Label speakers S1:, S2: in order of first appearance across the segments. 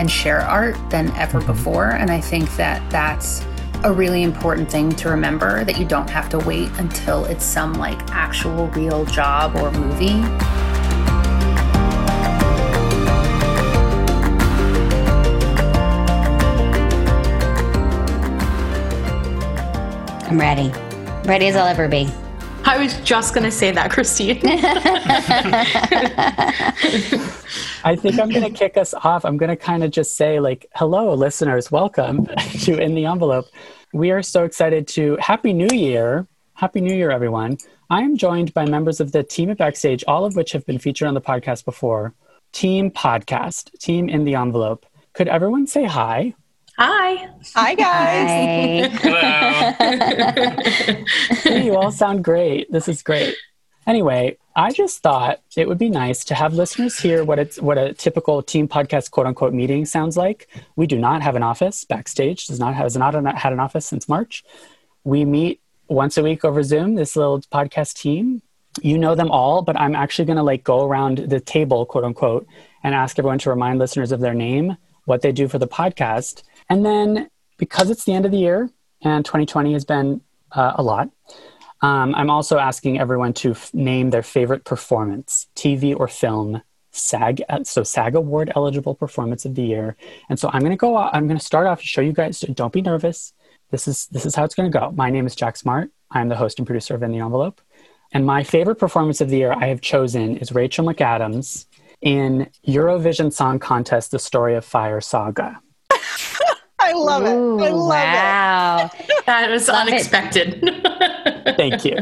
S1: and share art than ever
S2: Mm-hmm.
S1: before. And I think that that's a really important thing to remember that you don't have to wait until it's some like actual real job or movie.
S3: I'm ready. Ready as I'll ever be.
S4: I was just going to say that, Christine.
S2: I think I'm going to kick us off. I'm going to kind of just say, like, hello, listeners. Welcome to In the Envelope. We are so excited to Happy New Year. Happy New Year, everyone. I am joined by members of the team at Backstage, all of which have been featured on the podcast before. Team Podcast, Team In the Envelope. Could everyone say hi?
S4: Hi.
S5: Hi, guys.
S3: Hi.
S2: Hey, you all sound great. This is great. Anyway, I just thought it would be nice to have listeners hear what it's what a typical team podcast quote unquote meeting sounds like. We do not have an office. Backstage does not has not had an office since March. We meet once a week over Zoom. This little podcast team. You know them all, but I'm actually going to like go around the table, quote unquote, and ask everyone to remind listeners of their name, what they do for the podcast, and then because it's the end of the year and 2020 has been uh, a lot. Um, I'm also asking everyone to f- name their favorite performance, TV or film, SAG, uh, so SAG Award eligible performance of the year. And so I'm going to go. I'm going to start off to show you guys. Don't be nervous. This is this is how it's going to go. My name is Jack Smart. I'm the host and producer of In the Envelope. And my favorite performance of the year I have chosen is Rachel McAdams in Eurovision Song Contest: The Story of Fire Saga.
S5: I love it. I
S3: Ooh,
S5: love
S3: wow.
S4: That was
S3: Love
S4: unexpected.
S2: Thank you.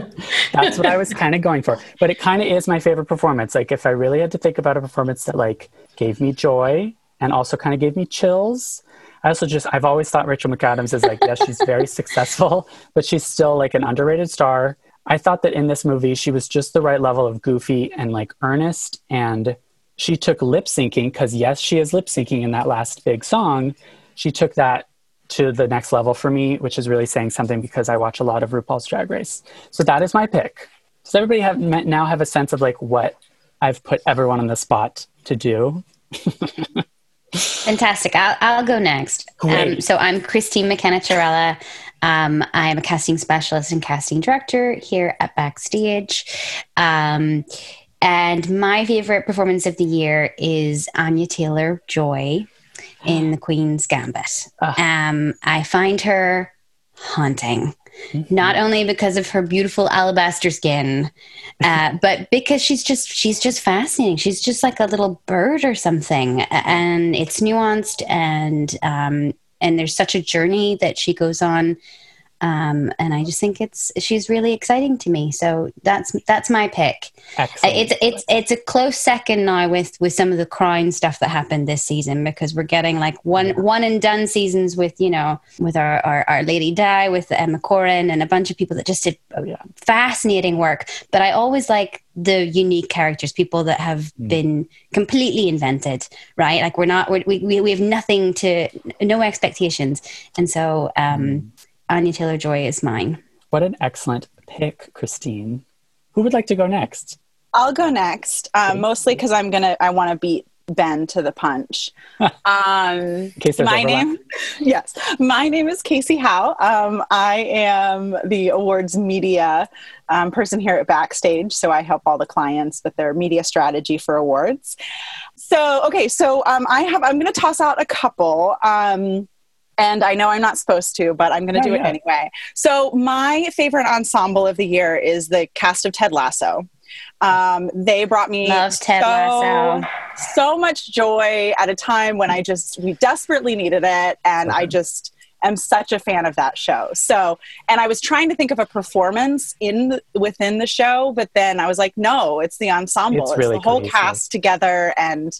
S2: That's what I was kind of going for. But it kind of is my favorite performance. Like if I really had to think about a performance that like gave me joy and also kind of gave me chills. I also just I've always thought Rachel McAdams is like, yes, she's very successful, but she's still like an underrated star. I thought that in this movie she was just the right level of goofy and like earnest and she took lip syncing because yes, she is lip syncing in that last big song. She took that to the next level for me, which is really saying something because I watch a lot of RuPaul's Drag Race. So that is my pick. Does everybody have now have a sense of like what I've put everyone on the spot to do?
S3: Fantastic. I'll, I'll go next. Um, so I'm Christine McKenna Tirella. Um, I'm a casting specialist and casting director here at Backstage. Um, and my favorite performance of the year is Anya Taylor Joy in The Queen's Gambit.
S2: Ah.
S3: Um, I find her haunting. Not only because of her beautiful alabaster skin, uh, but because she's just she's just fascinating. She's just like a little bird or something, and it's nuanced and um, and there's such a journey that she goes on. Um, and I just think it's she's really exciting to me. So that's that's my pick.
S2: Excellent.
S3: It's it's it's a close second now with with some of the crown stuff that happened this season because we're getting like one one and done seasons with you know with our our, our Lady Di with Emma Corrin and a bunch of people that just did
S2: oh
S3: fascinating work. But I always like the unique characters, people that have been completely invented, right? Like we're not we we we have nothing to no expectations, and so um, Anya Taylor Joy is mine.
S2: What an excellent pick, Christine. Who would like to go next?
S5: I'll go next, um, mostly because I'm gonna. I want to beat Ben to the punch. Um,
S2: In case
S5: my
S2: overlap.
S5: name, yes, my name is Casey Howe. Um, I am the awards media um, person here at Backstage, so I help all the clients with their media strategy for awards. So, okay, so um, I have. I'm going to toss out a couple. And I know I'm not supposed to, but I'm going to
S2: No,
S5: do it
S2: yeah.
S5: anyway. So, my favorite ensemble of the year is the cast of Ted Lasso. Um, they brought me
S3: Ted
S5: so,
S3: Lasso.
S5: so much joy at a time when I just we desperately needed it, and I just am such a fan of that show. So, and I was trying to think of a performance in the, within the show, but then I was like, no, it's the ensemble.
S2: It's
S5: It's,
S2: really
S5: the whole
S2: cohesive.
S5: cast together, and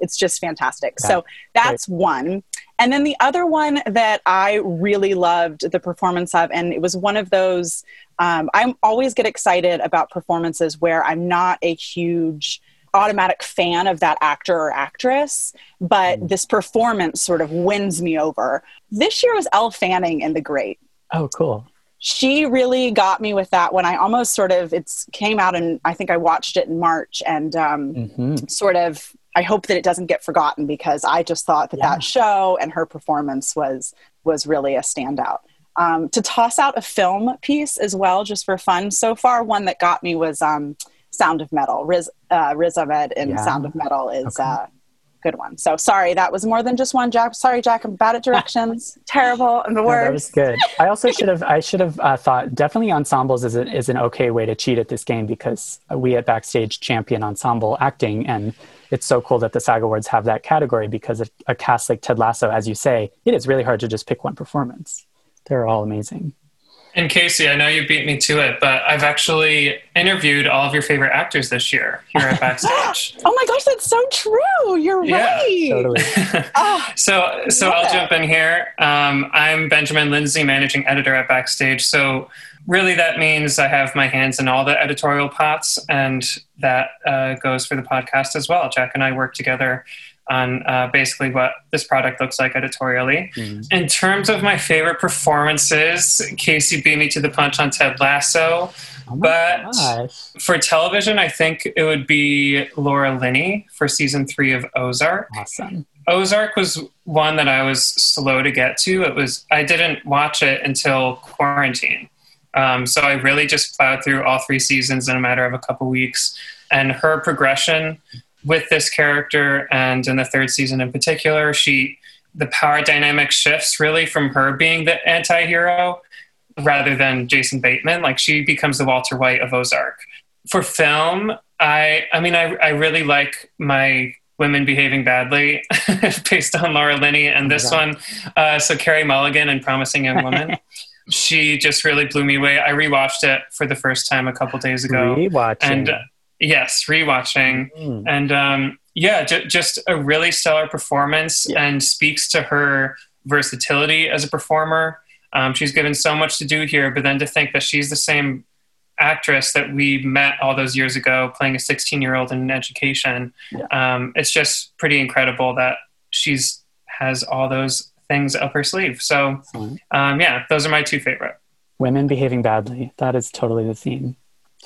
S5: it's just fantastic.
S2: Yeah.
S5: So that's one. And then the other one that I really loved the performance of, and it was one of those. Um, I always get excited about performances where I'm not a huge automatic fan of that actor or actress, but this performance sort of wins me over. This year was Elle Fanning in The Great
S2: Oh, cool.
S5: she really got me with that when I almost sort of it's came out and I think I watched it in March and um,
S2: hmm
S5: sort of I hope that it doesn't get forgotten because I just thought that
S2: Yeah.
S5: that show and her performance was was really a standout. Um, to toss out a film piece as well, just for fun. So far, one that got me was um, Sound of Metal. Riz, uh, Riz Ahmed in
S2: Yeah.
S5: Sound of Metal is
S2: Okay.
S5: uh, good one. So sorry, that was more than just one. Jack, sorry, Jack, I'm bad at directions. Terrible. I'm the
S2: No, that was good. I also should have I should have uh, thought definitely ensembles is, a, is an okay way to cheat at this game because we at Backstage champion ensemble acting and it's so cool that the SAG Awards have that category because a cast like Ted Lasso, as you say, it is really hard to just pick one performance. They're all amazing.
S6: And Casey, I know you beat me to it, but I've actually interviewed all of your favorite actors this year here at Backstage.
S5: Oh my gosh, that's so true. You're
S6: Yeah,
S5: right.
S2: Totally.
S5: Ah,
S6: so, so I'll
S5: it.
S6: jump in here. Um, I'm Benjamin Lindsay, managing editor at Backstage. So, really, that means I have my hands in all the editorial pots, and that uh, goes for the podcast as well. Jack and I work together on uh, basically what this product looks like editorially.
S2: Mhm.
S6: In terms of my favorite performances, Casey beat me to the punch on Ted Lasso.
S2: Oh
S6: But-
S2: gosh.
S6: For television, I think it would be Laura Linney for season three of Ozark.
S2: Awesome.
S6: Ozark was one that I was slow to get to. It was I didn't watch it until quarantine, um, so I really just plowed through all three seasons in a matter of a couple weeks. And her progression with this character, and in the third season in particular, she the power dynamic shifts really from her being the anti-hero rather than Jason Bateman. Like she becomes the Walter White of Ozark. For film, I I mean I I really like my women behaving badly based on Laura Linney and this
S2: Oh
S6: one. Uh, so Carey Mulligan and Promising Young Woman. she just really blew me away. I rewatched it for the first time a couple days ago.
S2: Rewatching.
S6: And yes, rewatching
S2: Mm.
S6: and um, yeah, j- just a really stellar performance
S2: Yeah.
S6: and speaks to her versatility as a performer. Um, she's given so much to do here, but then to think that she's the same actress that we met all those years ago playing a 16 year old in an education,
S2: Yeah.
S6: um, it's just pretty incredible that she's has all those things up her sleeve. So um, yeah, those are my two favorite.
S2: Women behaving badly. That is totally the theme.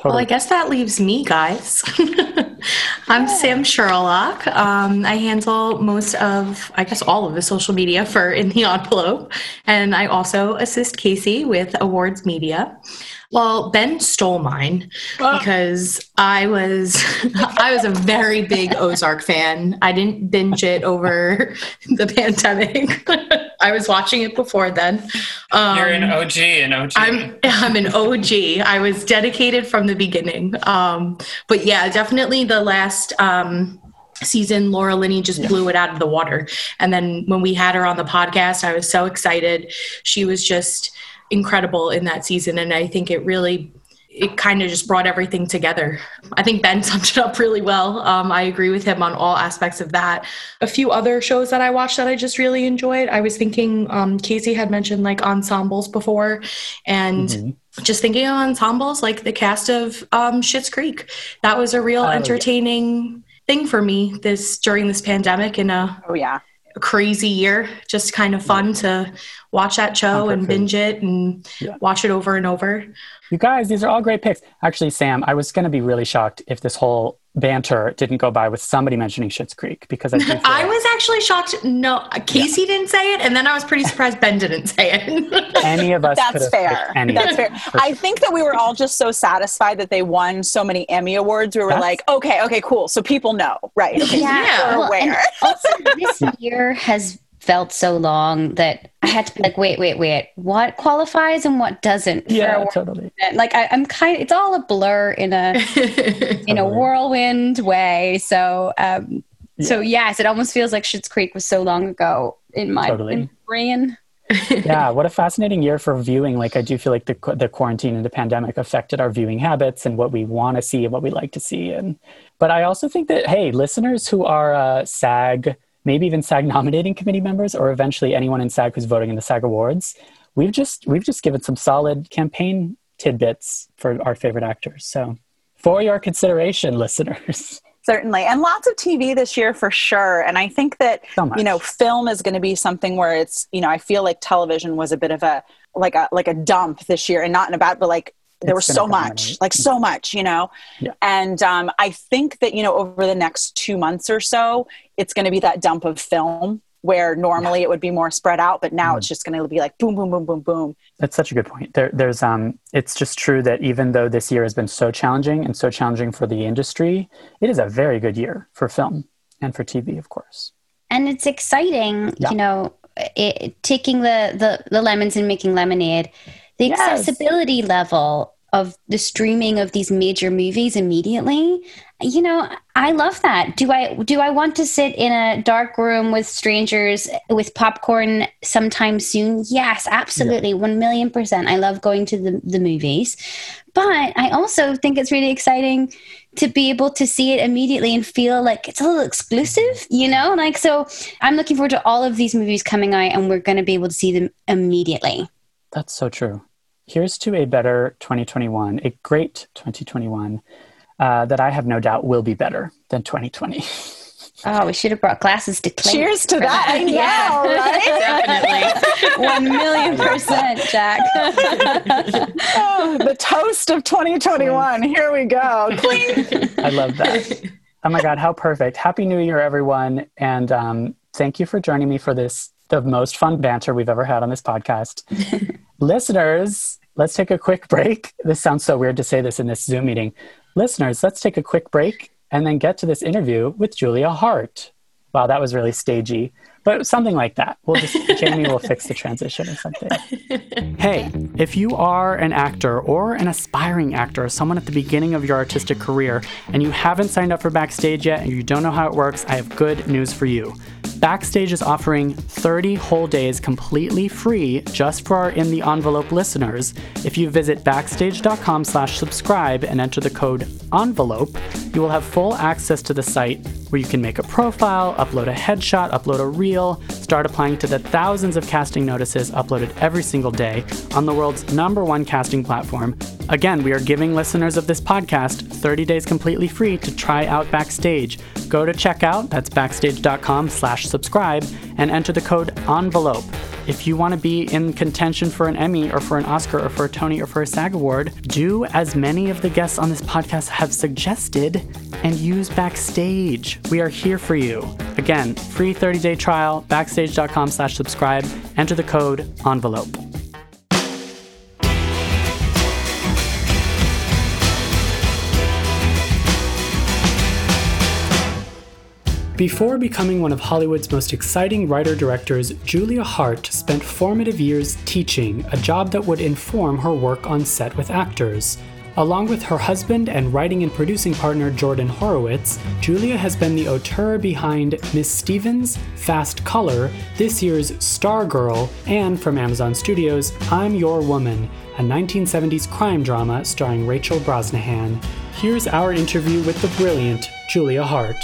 S4: Well, I guess that leaves me, guys. I'm Sam Sherlock. Um, I handle most of, I guess, all of the social media for In the Envelope. And I also assist Casey with Awards Media. Well, Ben stole mine because I was I was a very big Ozark fan. I didn't binge it over the pandemic. I was watching it before then. Um,
S6: You're an OG and OG.
S4: I'm I'm an OG. I was dedicated from the beginning. Um, but yeah, definitely the last um, season, Laura Linney just blew it out of the water. And then when we had her on the podcast, I was so excited. She was just incredible in that season, and I think it really. It kind of just brought everything together. I think Ben summed it up really well. Um, I agree with him on all aspects of that. A few other shows that I watched that I just really enjoyed. I was thinking um, Casey had mentioned like ensembles before, and
S2: Mhm.
S4: just thinking of ensembles like the cast of um, Schitt's Creek. That was a real
S2: Oh, yeah.
S4: entertaining thing for me this during this pandemic in a,
S5: oh yeah.
S4: A crazy year. Just kind of fun to watch that show and binge it and
S2: Yeah.
S4: watch it over and over.
S2: You guys, these are all great picks. Actually, Sam, I was going to be really shocked if this whole banter didn't go by with somebody mentioning Schitt's Creek because I
S4: I was actually shocked. No, Casey didn't say it, and then I was pretty surprised Ben didn't say it.
S2: any of us
S5: That's fair.
S2: any.
S5: That's fair. I think that we were all just so satisfied that they won so many Emmy awards. We were
S2: That's-
S5: like, okay, okay, cool. So people know, right? Okay,
S4: Yeah.
S5: people
S3: Well,
S5: aware.
S3: also, this year has felt so long that I had to be like, wait, wait, wait, what qualifies and what doesn't?
S2: Yeah, totally.
S3: Like I, am kind of, it's all a blur in a in a whirlwind way. So, um, yeah. so yes, it almost feels like Schitt's Creek was so long ago in my, totally. in brain.
S2: yeah, what a fascinating year for viewing. Like I do feel like the the quarantine and the pandemic affected our viewing habits and what we want to see and what we like to see. And but I also think that hey, listeners who are uh, SAG maybe even SAG nominating committee members, or eventually anyone in SAG who's voting in the SAG Awards, we've just we've just given some solid campaign tidbits for our favorite actors. So, for your consideration, listeners.
S5: Certainly, and lots of TV this year for sure. And I think that so you know, film is going to be something where it's you know, I feel like television was a bit of a like a like a dump this year, and not in a bad, but like there was so much like so much you know yeah. and um, i think that you know over the next two months or so it's going to be that dump of film where normally yeah. it would be more spread out but now mm. it's just going to be like boom boom boom boom boom
S2: that's such a good point there, there's um it's just true that even though this year has been so challenging and so challenging for the industry it is a very good year for film and for tv of course
S3: and it's exciting yeah. you know it, taking the, the the lemons and making lemonade the yes. accessibility level of the streaming of these major movies immediately you know i love that. Do i do i want to sit in a dark room with strangers with popcorn sometime soon? Yes absolutely yeah. 1 million percent. I love going to the, the movies. But i also think it's really exciting to be able to see it immediately and feel like it's a little exclusive you know? Like so i'm looking forward to all of these movies coming out and we're going to be able to see them immediately.
S2: That's so true here's to a better 2021, a great 2021 uh, that I have no doubt will be better than 2020.
S3: Oh, we should have brought glasses to clink.
S5: Cheers to that. I know,
S3: right? Definitely. One million percent, Jack.
S5: oh, the toast of 2021. Here we go.
S2: I love that. Oh my God, how perfect. Happy New Year, everyone. And um, thank you for joining me for this, the most fun banter we've ever had on this podcast. Listeners, let's take a quick break. This sounds so weird to say this in this Zoom meeting. Listeners, let's take a quick break and then get to this interview with Julia Hart. Wow, that was really stagey but something like that. We'll just Jamie will fix the transition or something. hey, if you are an actor or an aspiring actor, someone at the beginning of your artistic career, and you haven't signed up for Backstage yet and you don't know how it works, I have good news for you. Backstage is offering 30 whole days completely free just for our In the Envelope listeners. If you visit backstage.com slash subscribe and enter the code ENVELOPE, you will have full access to the site where you can make a profile, upload a headshot, upload a reel, start applying to the thousands of casting notices uploaded every single day on the world's number one casting platform. Again, we are giving listeners of this podcast 30 days completely free to try out Backstage. Go to checkout, that's backstage.com slash subscribe, and enter the code ENVELOPE. If you want to be in contention for an Emmy or for an Oscar or for a Tony or for a SAG award, do as many of the guests on this podcast have suggested and use Backstage. We are here for you. Again, free 30-day trial, backstage.com slash subscribe. Enter the code ENVELOPE. Before becoming one of Hollywood's most exciting writer directors, Julia Hart spent formative years teaching, a job that would inform her work on set with actors. Along with her husband and writing and producing partner Jordan Horowitz, Julia has been the auteur behind Miss Stevens, Fast Color, this year's Stargirl, and from Amazon Studios, I'm Your Woman, a 1970s crime drama starring Rachel Brosnahan. Here's our interview with the brilliant Julia Hart.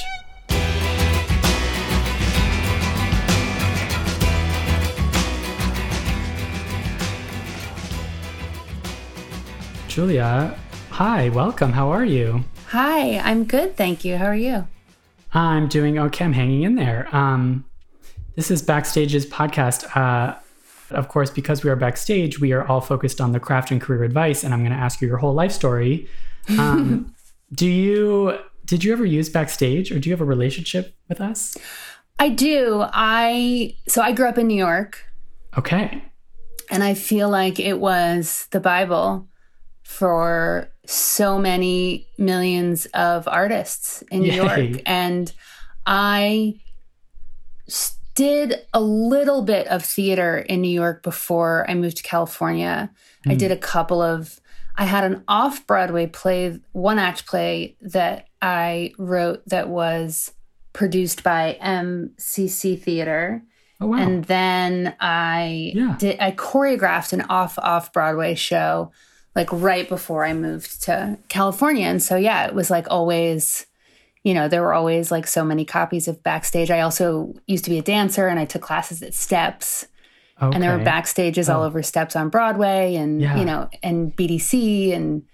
S2: Julia, hi, welcome. How are you?
S1: Hi, I'm good, thank you. How are you?
S2: I'm doing okay. I'm hanging in there. Um, this is Backstage's podcast. Uh, of course, because we are backstage, we are all focused on the craft and career advice, and I'm going to ask you your whole life story. Um, do you did you ever use backstage, or do you have a relationship with us?
S1: I do. I so I grew up in New York.
S2: Okay.
S1: And I feel like it was the Bible for so many millions of artists in New York. And I did a little bit of theater in New York before I moved to California. Mm. I did a couple of, I had an off Broadway play, one act play that I wrote that was produced by MCC Theater. Oh, wow. And then I yeah. did, I choreographed an off off Broadway show like right before I moved to California. And so, yeah, it was like always, you know, there were always like so many copies of Backstage. I also used to be a dancer and I took classes at Steps. Okay. And there were backstages oh. all over Steps on Broadway and, yeah. you know, and BDC. And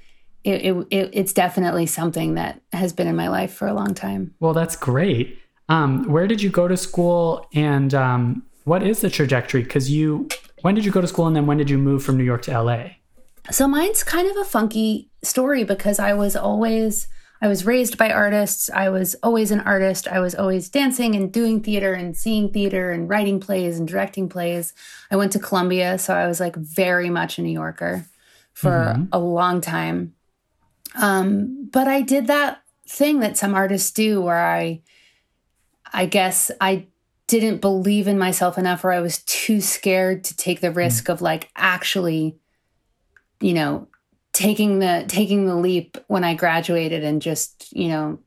S1: it, it, it, it's definitely something that has been in my life for a long time.
S2: Well, that's great. Um, where did you go to school and um, what is the trajectory? Because you, when did you go to school and then when did you move from New York to LA?
S1: So mine's kind of a funky story because I was always I was raised by artists. I was always an artist. I was always dancing and doing theater and seeing theater and writing plays and directing plays. I went to Columbia, so I was like very much a New Yorker for mm-hmm. a long time. Um, but I did that thing that some artists do where I I guess I didn't believe in myself enough or I was too scared to take the risk mm. of like actually you know, taking the taking the leap when I graduated and just, you know,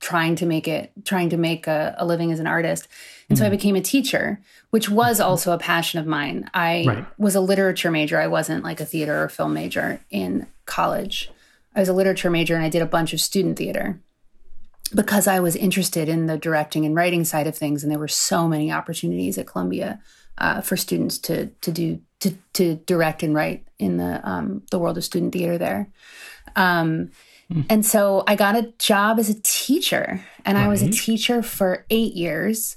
S1: trying to make it trying to make a, a living as an artist. And mm-hmm. so I mm-hmm. became a teacher, which was also a passion of mine. I right. was a literature major. I wasn't like a theater or film major in college. I was a literature major and I did a bunch of student theater because I was interested in the directing and writing side of things. And there were so many opportunities at Columbia uh, for students to to do to to direct and write in the um, the world of student theater there. Um, mm. And so I got a job as a teacher, and right. I was a teacher for eight years.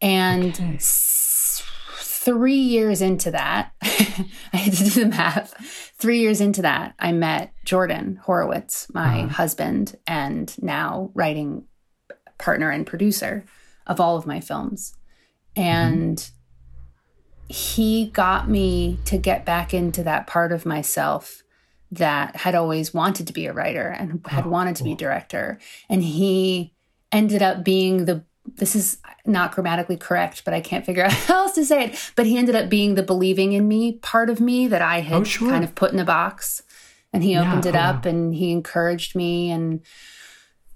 S1: And okay. three years into that, I had to do the math. Three years into that, I met Jordan Horowitz, my uh-huh. husband, and now writing partner and producer of all of my films. And mm he got me to get back into that part of myself that had always wanted to be a writer and had oh, wanted to be a director. And he ended up being the this is not grammatically correct, but I can't figure out how else to say it. But he ended up being the believing in me part of me that I had oh, sure. kind of put in a box. And he opened yeah, it up and he encouraged me and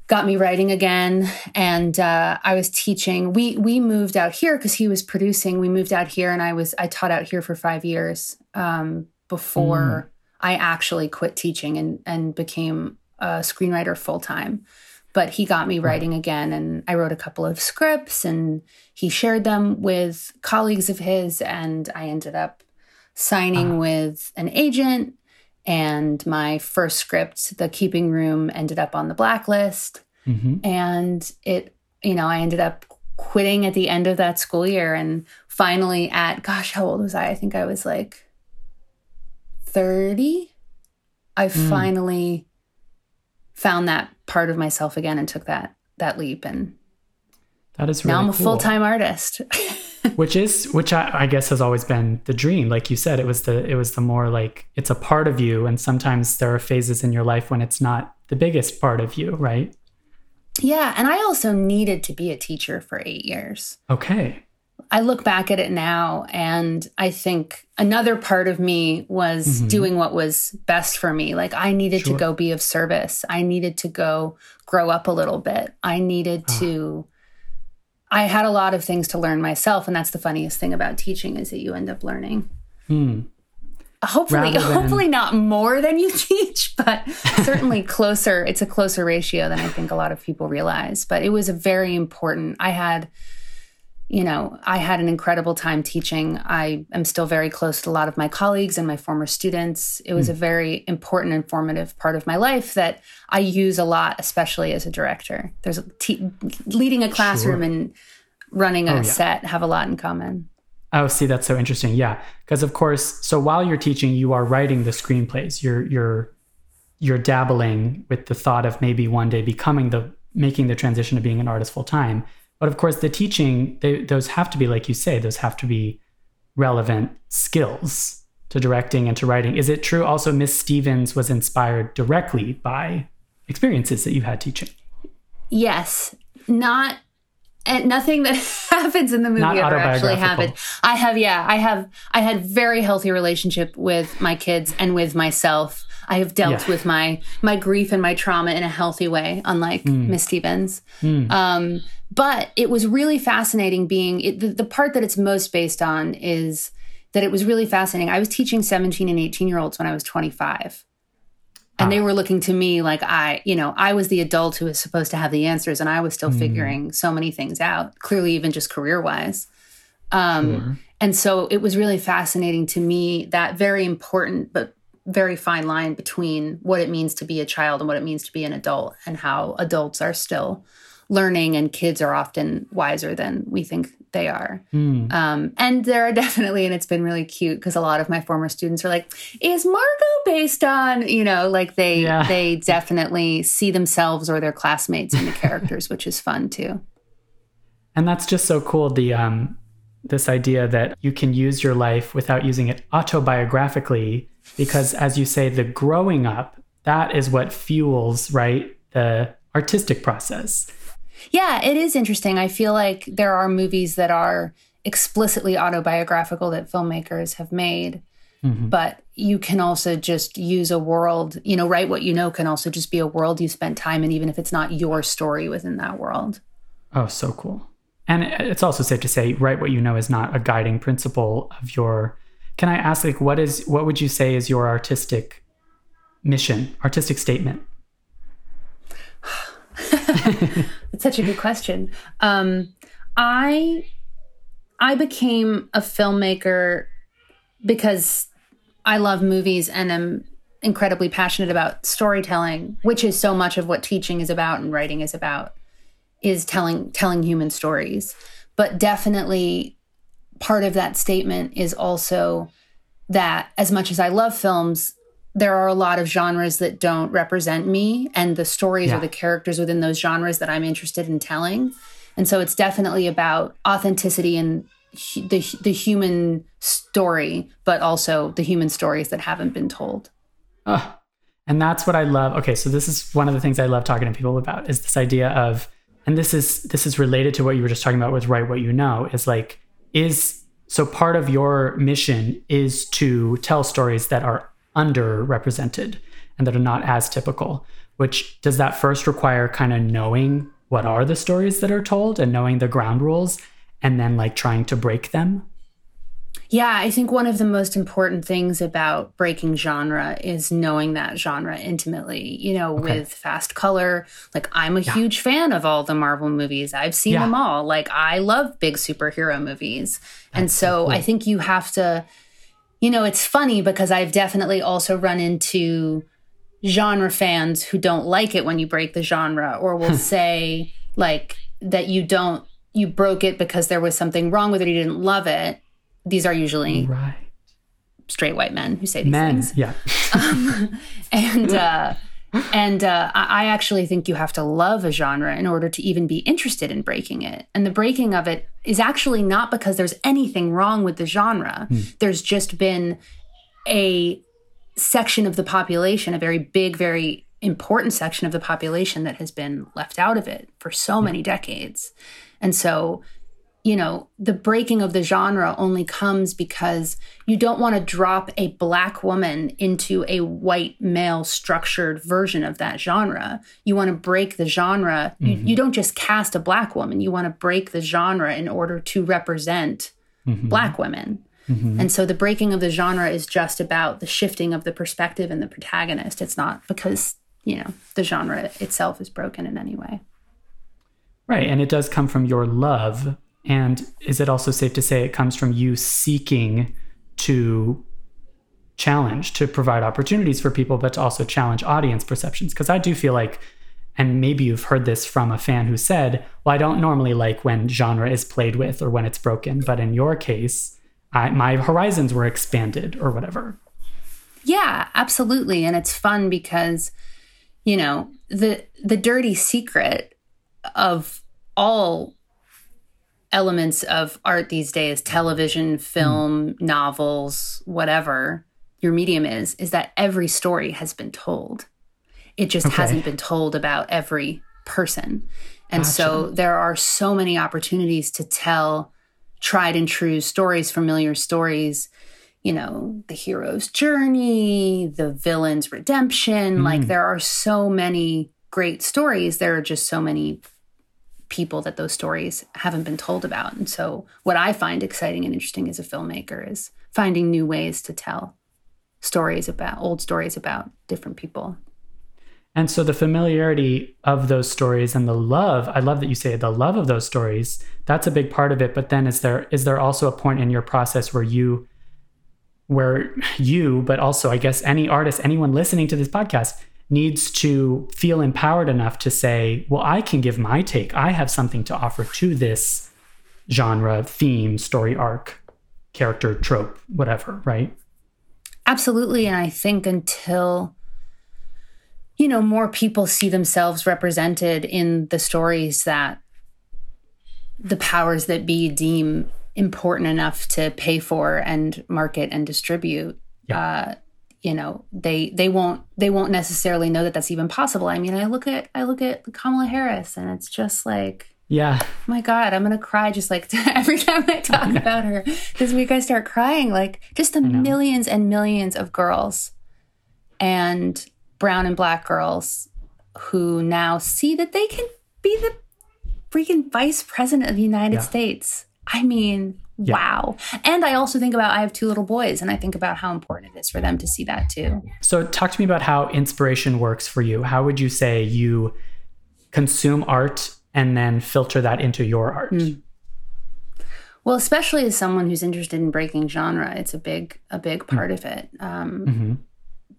S1: got me writing again and uh, i was teaching we we moved out here because he was producing we moved out here and i was i taught out here for five years um, before mm. i actually quit teaching and and became a screenwriter full-time but he got me writing again and i wrote a couple of scripts and he shared them with colleagues of his and i ended up signing uh. with an agent and my first script, The Keeping Room, ended up on the blacklist. Mm-hmm. And it, you know, I ended up quitting at the end of that school year. And finally, at gosh, how old was I? I think I was like 30. I mm. finally found that part of myself again and took that that leap and
S2: that is really
S1: now I'm a
S2: cool.
S1: full-time artist.
S2: which is which I, I, guess has always been the dream. Like you said it was the it was the more like it's a part of you and sometimes there are phases in your life when it's not the biggest part of you right?
S1: Yeah and i also needed to be a teacher for eight years.
S2: Okay.
S1: I look back at it now and i think another part of me was mm-hmm. doing what was best for me. Like i needed sure. to go be of service. I needed to go grow up a little bit. I needed ah. to I had a lot of things to learn myself, and that's the funniest thing about teaching is that you end up learning. Hmm. Hopefully, than... hopefully not more than you teach, but certainly closer. It's a closer ratio than I think a lot of people realize. But it was a very important. I had you know, I had an incredible time teaching. I am still very close to a lot of my colleagues and my former students. It was mm. a very important, informative part of my life that I use a lot, especially as a director. There's leading a classroom sure. and running a oh, yeah. set have a lot in common.
S2: Oh, see, that's so interesting. Yeah, because of course, so while you're teaching, you are writing the screenplays. You're you're you're dabbling with the thought of maybe one day becoming the making the transition to being an artist full time but of course, the teaching, they, those have to be, like you say, those have to be relevant skills to directing and to writing. Is it true also Miss Stevens was inspired directly by experiences that you had teaching?
S1: Yes. Not and nothing that happens in the movie
S2: Not
S1: ever actually happened. I have, yeah, I have, I had very healthy relationship with my kids and with myself. I have dealt
S2: Yeah.
S1: with my my grief and my trauma in a healthy way, unlike
S2: Hmm.
S1: Miss Stevens. Um, but it was really fascinating being it, the, the part that it's most based on is that it was really fascinating. I was teaching 17 and 18 year olds when I was 25. And they were looking to me like I, you know, I was the adult who was supposed to have the answers, and I was still figuring so many things out, clearly, even just career wise. Um, And so it was really fascinating to me that very important but very fine line between what it means to be a child and what it means to be an adult, and how adults are still learning and kids are often wiser than we think they are. Um, and there are definitely, and it's been really cute because a lot of my former students are like, "Is Margot based on?" You know, like they
S2: Yeah.
S1: they definitely see themselves or their classmates in the characters, which is fun too.
S2: And that's just so cool. The um, this idea that you can use your life without using it autobiographically, because as you say, the growing up that is what fuels right the artistic process.
S1: Yeah, it is interesting. I feel like there are movies that are explicitly autobiographical that filmmakers have made. Mm-hmm. But you can also just use a world, you know, write what you know can also just be a world you spent time in, even if it's not your story within that world.
S2: Oh, so cool. And it's also safe to say, write what you know is not a guiding principle of your. Can I ask, like, what is what would you say is your artistic mission, artistic statement?
S1: It's such a good question. Um, I I became a filmmaker because I love movies and am incredibly passionate about storytelling, which is so much of what teaching is about and writing is about, is telling telling human stories. But definitely part of that statement is also that as much as I love films, there are a lot of genres that don't represent me and the stories
S2: Yeah.
S1: or the characters within those genres that I'm interested in telling. And so it's definitely about authenticity and the the human story, but also the human stories that haven't been told.
S2: Ugh. And that's what I love. Okay, so this is one of the things I love talking to people about is this idea of, and this is this is related to what you were just talking about with write what you know, is like, is so part of your mission is to tell stories that are underrepresented and that are not as typical. Which does that first require kind of knowing what are the stories that are told and knowing the ground rules and then like trying to break them?
S1: Yeah, I think one of the most important things about breaking genre is knowing that genre intimately. You know, with Fast Color, like I'm a huge fan of all the Marvel movies. I've seen
S2: Yeah.
S1: them all. Like I love big superhero movies. and so I think you have to you know, it's funny because I've definitely also run into genre fans who don't like it when you break the genre or will say like that you don't you broke it because there was something wrong with it, you didn't love it. These are usually
S2: Right.
S1: straight white men who say these
S2: Men.
S1: things.
S2: Yeah.
S1: And uh and uh, I I actually think you have to love a genre in order to even be interested in breaking it. And the breaking of it is actually not because there's anything wrong with the genre. There's just been a section of the population, a very big, very important section of the population that has been left out of it for so many decades. And so, you know, the breaking of the genre only comes because you don't want to drop a black woman into a white male structured version of that genre. You want to break the genre. You, mm-hmm. you don't just cast a black woman, you want to break the genre in order to represent mm-hmm. black women. Mm-hmm. And so the breaking of the genre is just about the shifting of the perspective and the protagonist. It's not because, you know, the genre itself is broken in any way.
S2: Right. And it does come from your love. And is it also safe to say it comes from you seeking to challenge, to provide opportunities for people, but to also challenge audience perceptions? Because I do feel like, and maybe you've heard this from a fan who said, well, I don't normally like when genre is played with or when it's broken. But in your case, I, my horizons were expanded or whatever.
S1: Yeah, absolutely. And it's fun because, you know, the the dirty secret of all elements of art these days, television, film, novels, whatever your medium is, is that every story has been told. It just
S2: Okay.
S1: hasn't been told about every person. And gotcha. so there are so many opportunities to tell tried and true stories, familiar stories, you know, the hero's journey, the villain's redemption. Mm. Like there are so many great stories. There are just so many people that those stories haven't been told about. And so what I find exciting and interesting as a filmmaker is finding new ways to tell stories about old stories about different people.
S2: And so the familiarity of those stories and the love, I love that you say the love of those stories, that's a big part of it. But then is there is there also a point in your process where you where you, but also I guess any artist, anyone listening to this podcast needs to feel empowered enough to say, well, I can give my take. I have something to offer to this genre, theme, story arc, character, trope, whatever, right?
S1: Absolutely. And I think until you know, more people see themselves represented in the stories that the powers that be deem important enough to pay for and market and distribute. Yeah. Uh, you know, they they won't they won't necessarily know that that's even possible. I mean, I look at I look at Kamala Harris, and it's just like,
S2: yeah,
S1: oh my God, I'm gonna cry just like every time I talk about her. This week I start crying, like just the millions and millions of girls, and brown and black girls who now see that they can be the freaking vice president of the United yeah. States. I mean, yeah. wow. And I also think about I have two little boys and I think about how important it is for them to see that too.
S2: So talk to me about how inspiration works for you. How would you say you consume art and then filter that into your art? Mm.
S1: Well, especially as someone who's interested in breaking genre, it's a big a big hmm. part mm. of it. Um, mm-hmm.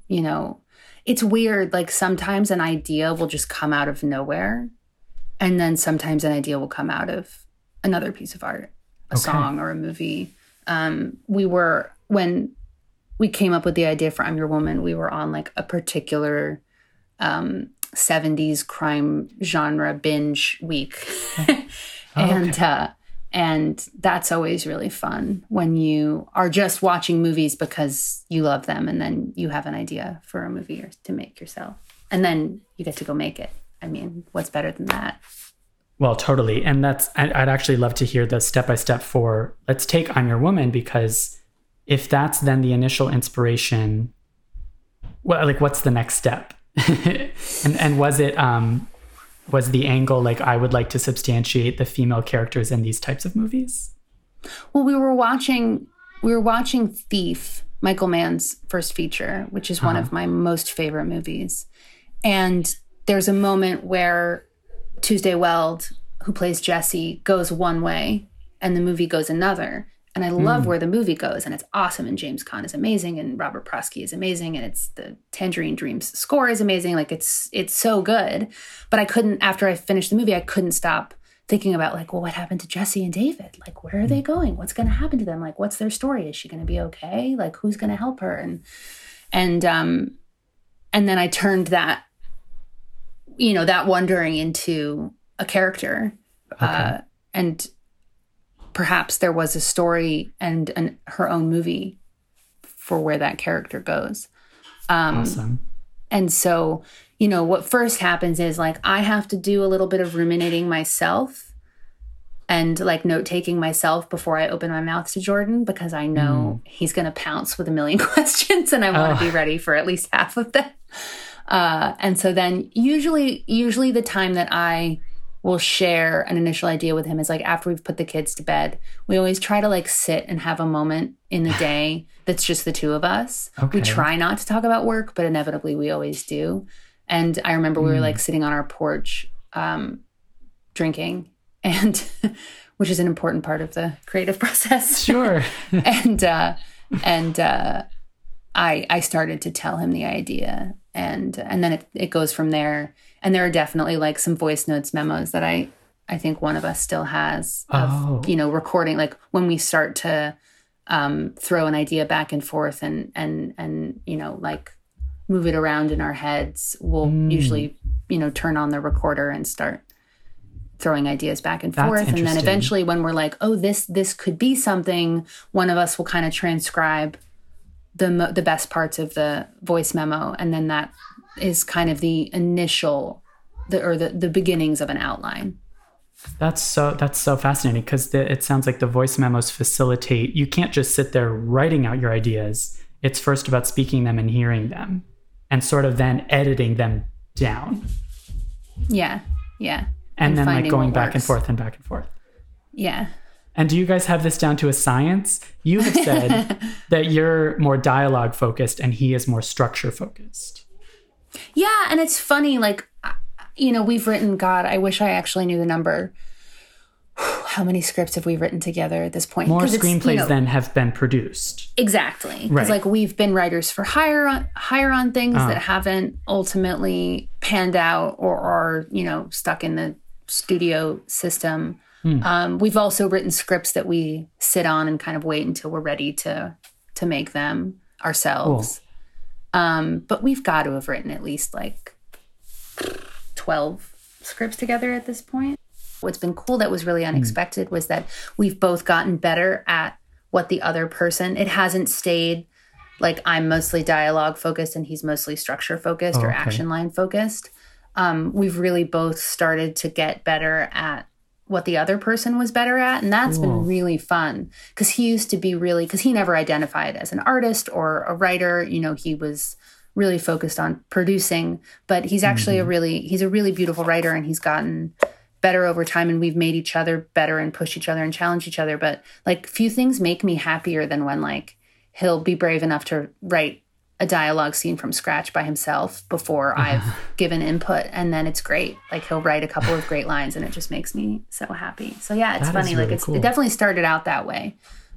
S1: You know, it's weird. Like sometimes an idea will just come out of nowhere. And then sometimes an idea will come out of another piece of art, a okay. song or a movie. Um, we were, when we came up with the idea for I'm Your Woman, we were on like a particular um, 70s crime genre binge week. oh, and okay. uh, and that's always really fun when you are just watching movies because you love them and then you have an idea for a movie to make yourself. And then you get to go make it. I mean, what's better than that?
S2: Well, totally. And that's, I'd actually love to hear the step by step for let's take I'm Your Woman because if that's then the initial inspiration, well, like what's the next step? and, and was it, um, was the angle like I would like to substantiate the female characters in these types of movies?
S1: Well, we were watching we were watching Thief, Michael Mann's first feature, which is one uh-huh. of my most favorite movies. And there's a moment where Tuesday Weld, who plays Jesse, goes one way and the movie goes another. And I love mm. where the movie goes, and it's awesome. And James Caan is amazing, and Robert Prosky is amazing, and it's the Tangerine Dreams score is amazing. Like it's it's so good. But I couldn't after I finished the movie, I couldn't stop thinking about like, well, what happened to Jesse and David? Like, where are they hmm. going? What's going to happen to them? Like, what's their story? Is she going to be okay? Like, who's going to help her? And and um and then I turned that you know that wandering into a character okay. uh, and perhaps there was a story and an, her own movie for where that character goes. Um, awesome. And so, you know, what first happens is like I have to do a little bit of ruminating myself and like note taking myself before I open my mouth to Jordan because I know mm. he's going to pounce with a million questions and I want to oh. be ready for at least half of them. Uh, and so then usually, usually the time that I will share an initial idea with him is like after we've put the kids to bed we always try to like sit and have a moment in the day that's just the two of us okay. we try not to talk about work but inevitably we always do and i remember we were like hmm. sitting on our porch um, drinking and which is an important part of the creative process
S2: sure
S1: and uh and uh i i started to tell him the idea and and then it, it goes from there and there are definitely like some voice notes memos that i i think one of us still has of oh. you know recording like when we start to um, throw an idea back and forth and and and you know like move it around in our heads we'll mm. usually you know turn on the recorder and start throwing ideas back and forth and then eventually when we're like oh this this could be something one of us will kind of transcribe the the best parts of the voice memo and then that is kind of the initial the or the, the beginnings of an outline.
S2: That's so that's so fascinating because it sounds like the voice memos facilitate. You can't just sit there writing out your ideas. It's first about speaking them and hearing them, and sort of then editing them down.
S1: Yeah, yeah.
S2: And, and then like going back
S1: works.
S2: and forth and back and forth.
S1: Yeah.
S2: And do you guys have this down to a science? You have said that you're more dialogue focused and he is more structure focused.
S1: Yeah, and it's funny like you know, we've written, God, I wish I actually knew the number. How many scripts have we written together at this point?
S2: More screenplays you know, than have been produced.
S1: Exactly. Because right. like we've been writers for hire on hire on things uh. that haven't ultimately panned out or are, you know, stuck in the studio system. Hmm. Um, we've also written scripts that we sit on and kind of wait until we're ready to to make them ourselves. Cool. Um, but we've got to have written at least like 12 scripts together at this point. What's been cool that was really hmm. unexpected mm. was that we've both gotten better at what the other person, it hasn't stayed like I'm mostly dialogue focused and he's mostly structure focused oh, or action line focused. Um, we've really both started to get better at what the other person was better at. And that's been really fun because he used to be really, because he never identified as an artist or a writer. You know, he was really focused on producing, but he's actually mm-hmm. a really he's a really beautiful writer and he's gotten better over time and we've made each other better and push each other and challenge each other, but like few things make me happier than when like he'll be brave enough to write a dialogue scene from scratch by himself before I've given input and then it's great. Like he'll write a couple of great lines and it just makes me so happy. So yeah, it's that funny. Really like it's cool. it definitely started out that way,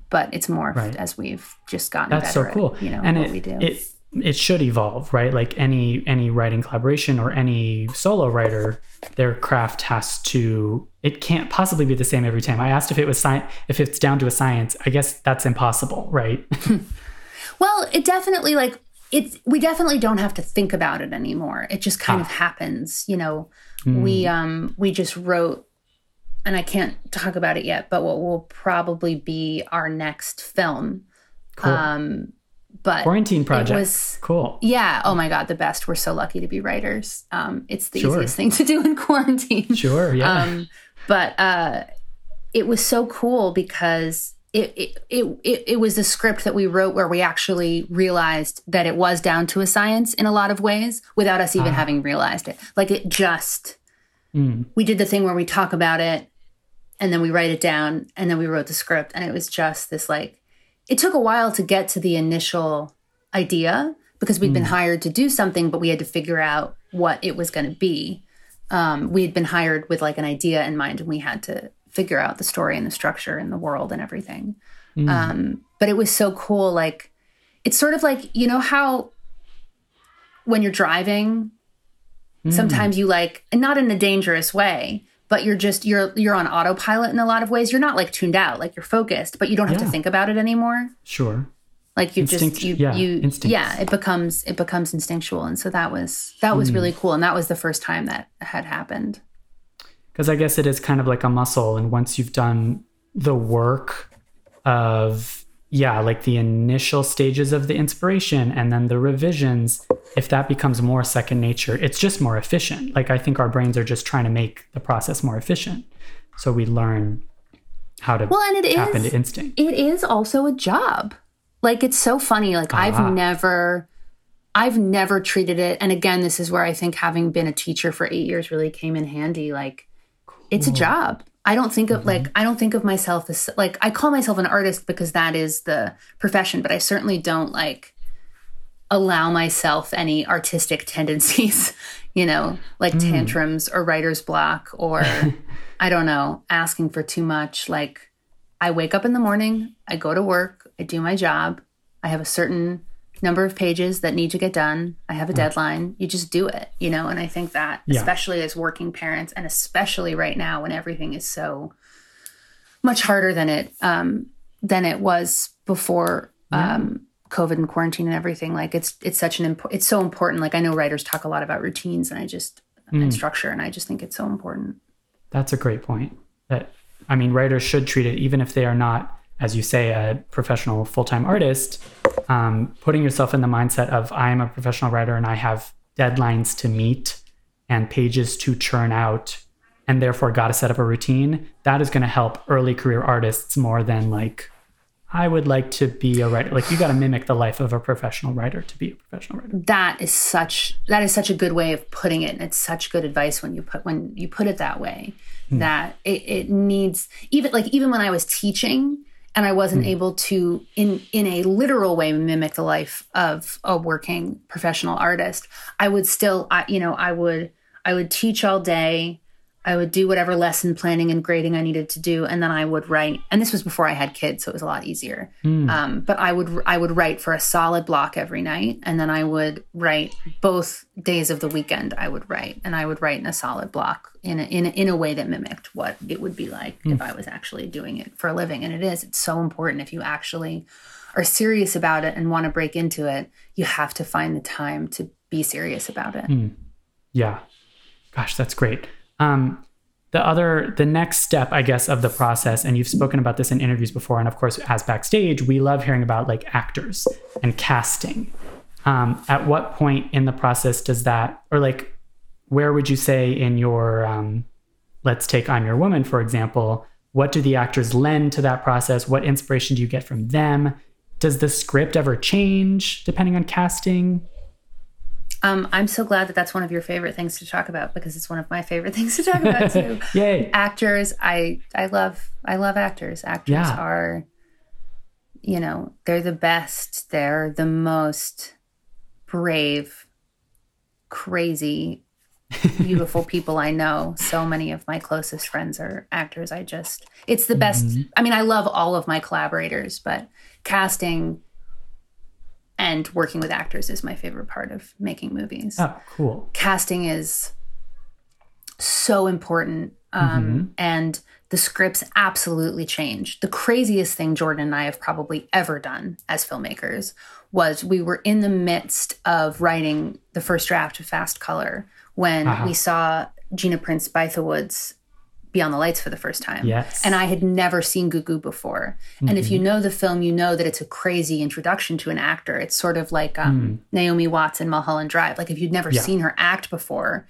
S1: but it's morphed right. as we've just gotten That's better so cool. At, you know, and what
S2: it,
S1: we do.
S2: It, it should evolve right like any any writing collaboration or any solo writer their craft has to it can't possibly be the same every time i asked if it was science if it's down to a science i guess that's impossible right
S1: well it definitely like it we definitely don't have to think about it anymore. It just kind ah. of happens you know? Mm. we um we just wrote and i can't talk about it yet but what will probably be our next film. Cool. um but
S2: quarantine project. was cool.
S1: Yeah. Oh my god the best. We're so lucky to be writers. Um, it's the sure. easiest thing to do in quarantine.
S2: Sure yeah. Um,
S1: but uh, it was so cool because it, it, it, it, was the script that we wrote where we actually realized that it was down to a science in a lot of ways without us even uh. having realized it like it just mm. we did the thing where we talk about it and then we write it down and then we wrote the script and it was just this like it took a while to get to the initial idea because we'd mm. been hired to do something, but we had to figure out what it was going to be. Um, we had been hired with like an idea in mind, and we had to figure out the story and the structure and the world and everything. Mm. Um, but it was so cool. Like, it's sort of like, you know, how when you're driving, mm. sometimes you like, and not in a dangerous way, but you're just you're you're on autopilot in a lot of ways. You're not like tuned out, like you're focused, but you don't have yeah. to think about it anymore.
S2: Sure.
S1: Like you Instinct, just you yeah, you instincts. yeah, it becomes it becomes instinctual, and so that was that was mm. really cool, and that was the first time that had happened.
S2: Because I guess it is kind of like a muscle, and once you've done the work of yeah, like the initial stages of the inspiration and then the revisions, if that becomes more second nature, it's just more efficient. Like I think our brains are just trying to make the process more efficient. So we learn how to well, and it tap is, into instinct.
S1: It is also a job. Like it's so funny. Like I've ah. never I've never treated it. And again, this is where I think having been a teacher for eight years really came in handy. Like it's a job. I don't think of mm-hmm. like I don't think of myself as like I call myself an artist because that is the profession, but I certainly don't like allow myself any artistic tendencies, you know, like mm. tantrums or writer's block or I don't know, asking for too much. Like I wake up in the morning, I go to work, I do my job, I have a certain number of pages that need to get done. I have a deadline. You just do it, you know? And I think that, yeah. especially as working parents, and especially right now when everything is so much harder than it um, than it was before yeah. um, COVID and quarantine and everything. Like it's it's such an important. It's so important. Like I know writers talk a lot about routines, and I just mm. and structure, and I just think it's so important.
S2: That's a great point. That I mean, writers should treat it, even if they are not as you say, a professional full time artist, um, putting yourself in the mindset of I am a professional writer and I have deadlines to meet and pages to churn out and therefore got to set up a routine, that is going to help early career artists more than like I would like to be a writer. Like you got to mimic the life of a professional writer to be a professional writer.
S1: That is such that is such a good way of putting it, and it's such good advice when you put when you put it that way. Hmm. That it, it needs even like even when I was teaching and I wasn't hmm. able to in in a literal way mimic the life of a working professional artist, I would still I, you know I would I would teach all day. I would do whatever lesson planning and grading I needed to do, and then I would write. And this was before I had kids, so it was a lot easier. Mm. Um, but I would I would write for a solid block every night, and then I would write both days of the weekend. I would write, and I would write in a solid block in a, in a, in a way that mimicked what it would be like mm. if I was actually doing it for a living. And it is. It's so important if you actually are serious about it and want to break into it. You have to find the time to be serious about it.
S2: Mm. Yeah. Gosh, that's great. Um, the other, the next step, I guess, of the process, and you've spoken about this in interviews before, and of course, as backstage, we love hearing about like actors and casting. Um, at what point in the process does that, or like, where would you say in your, um, let's take I'm Your Woman, for example, what do the actors lend to that process? What inspiration do you get from them? Does the script ever change depending on casting?
S1: Um, I'm so glad that that's one of your favorite things to talk about because it's one of my favorite things to talk about too.
S2: Yay!
S1: Actors, I I love I love actors. Actors yeah. are, you know, they're the best. They're the most brave, crazy, beautiful people I know. So many of my closest friends are actors. I just it's the best. Mm-hmm. I mean, I love all of my collaborators, but casting and working with actors is my favorite part of making movies.
S2: Oh, cool.
S1: Casting is so important. Um, mm-hmm. And the scripts absolutely change. The craziest thing Jordan and I have probably ever done as filmmakers was we were in the midst of writing the first draft of Fast Color when uh-huh. we saw Gina Prince Bythewood's Beyond the Lights for the first time.
S2: Yes.
S1: And I had never seen Gugu before. Mm-hmm. And if you mm-hmm. know the film, you know that it's a crazy introduction to an actor. It's sort of like um, mm. Naomi Watts in Mulholland Drive. Like if you'd never yeah. seen her act before,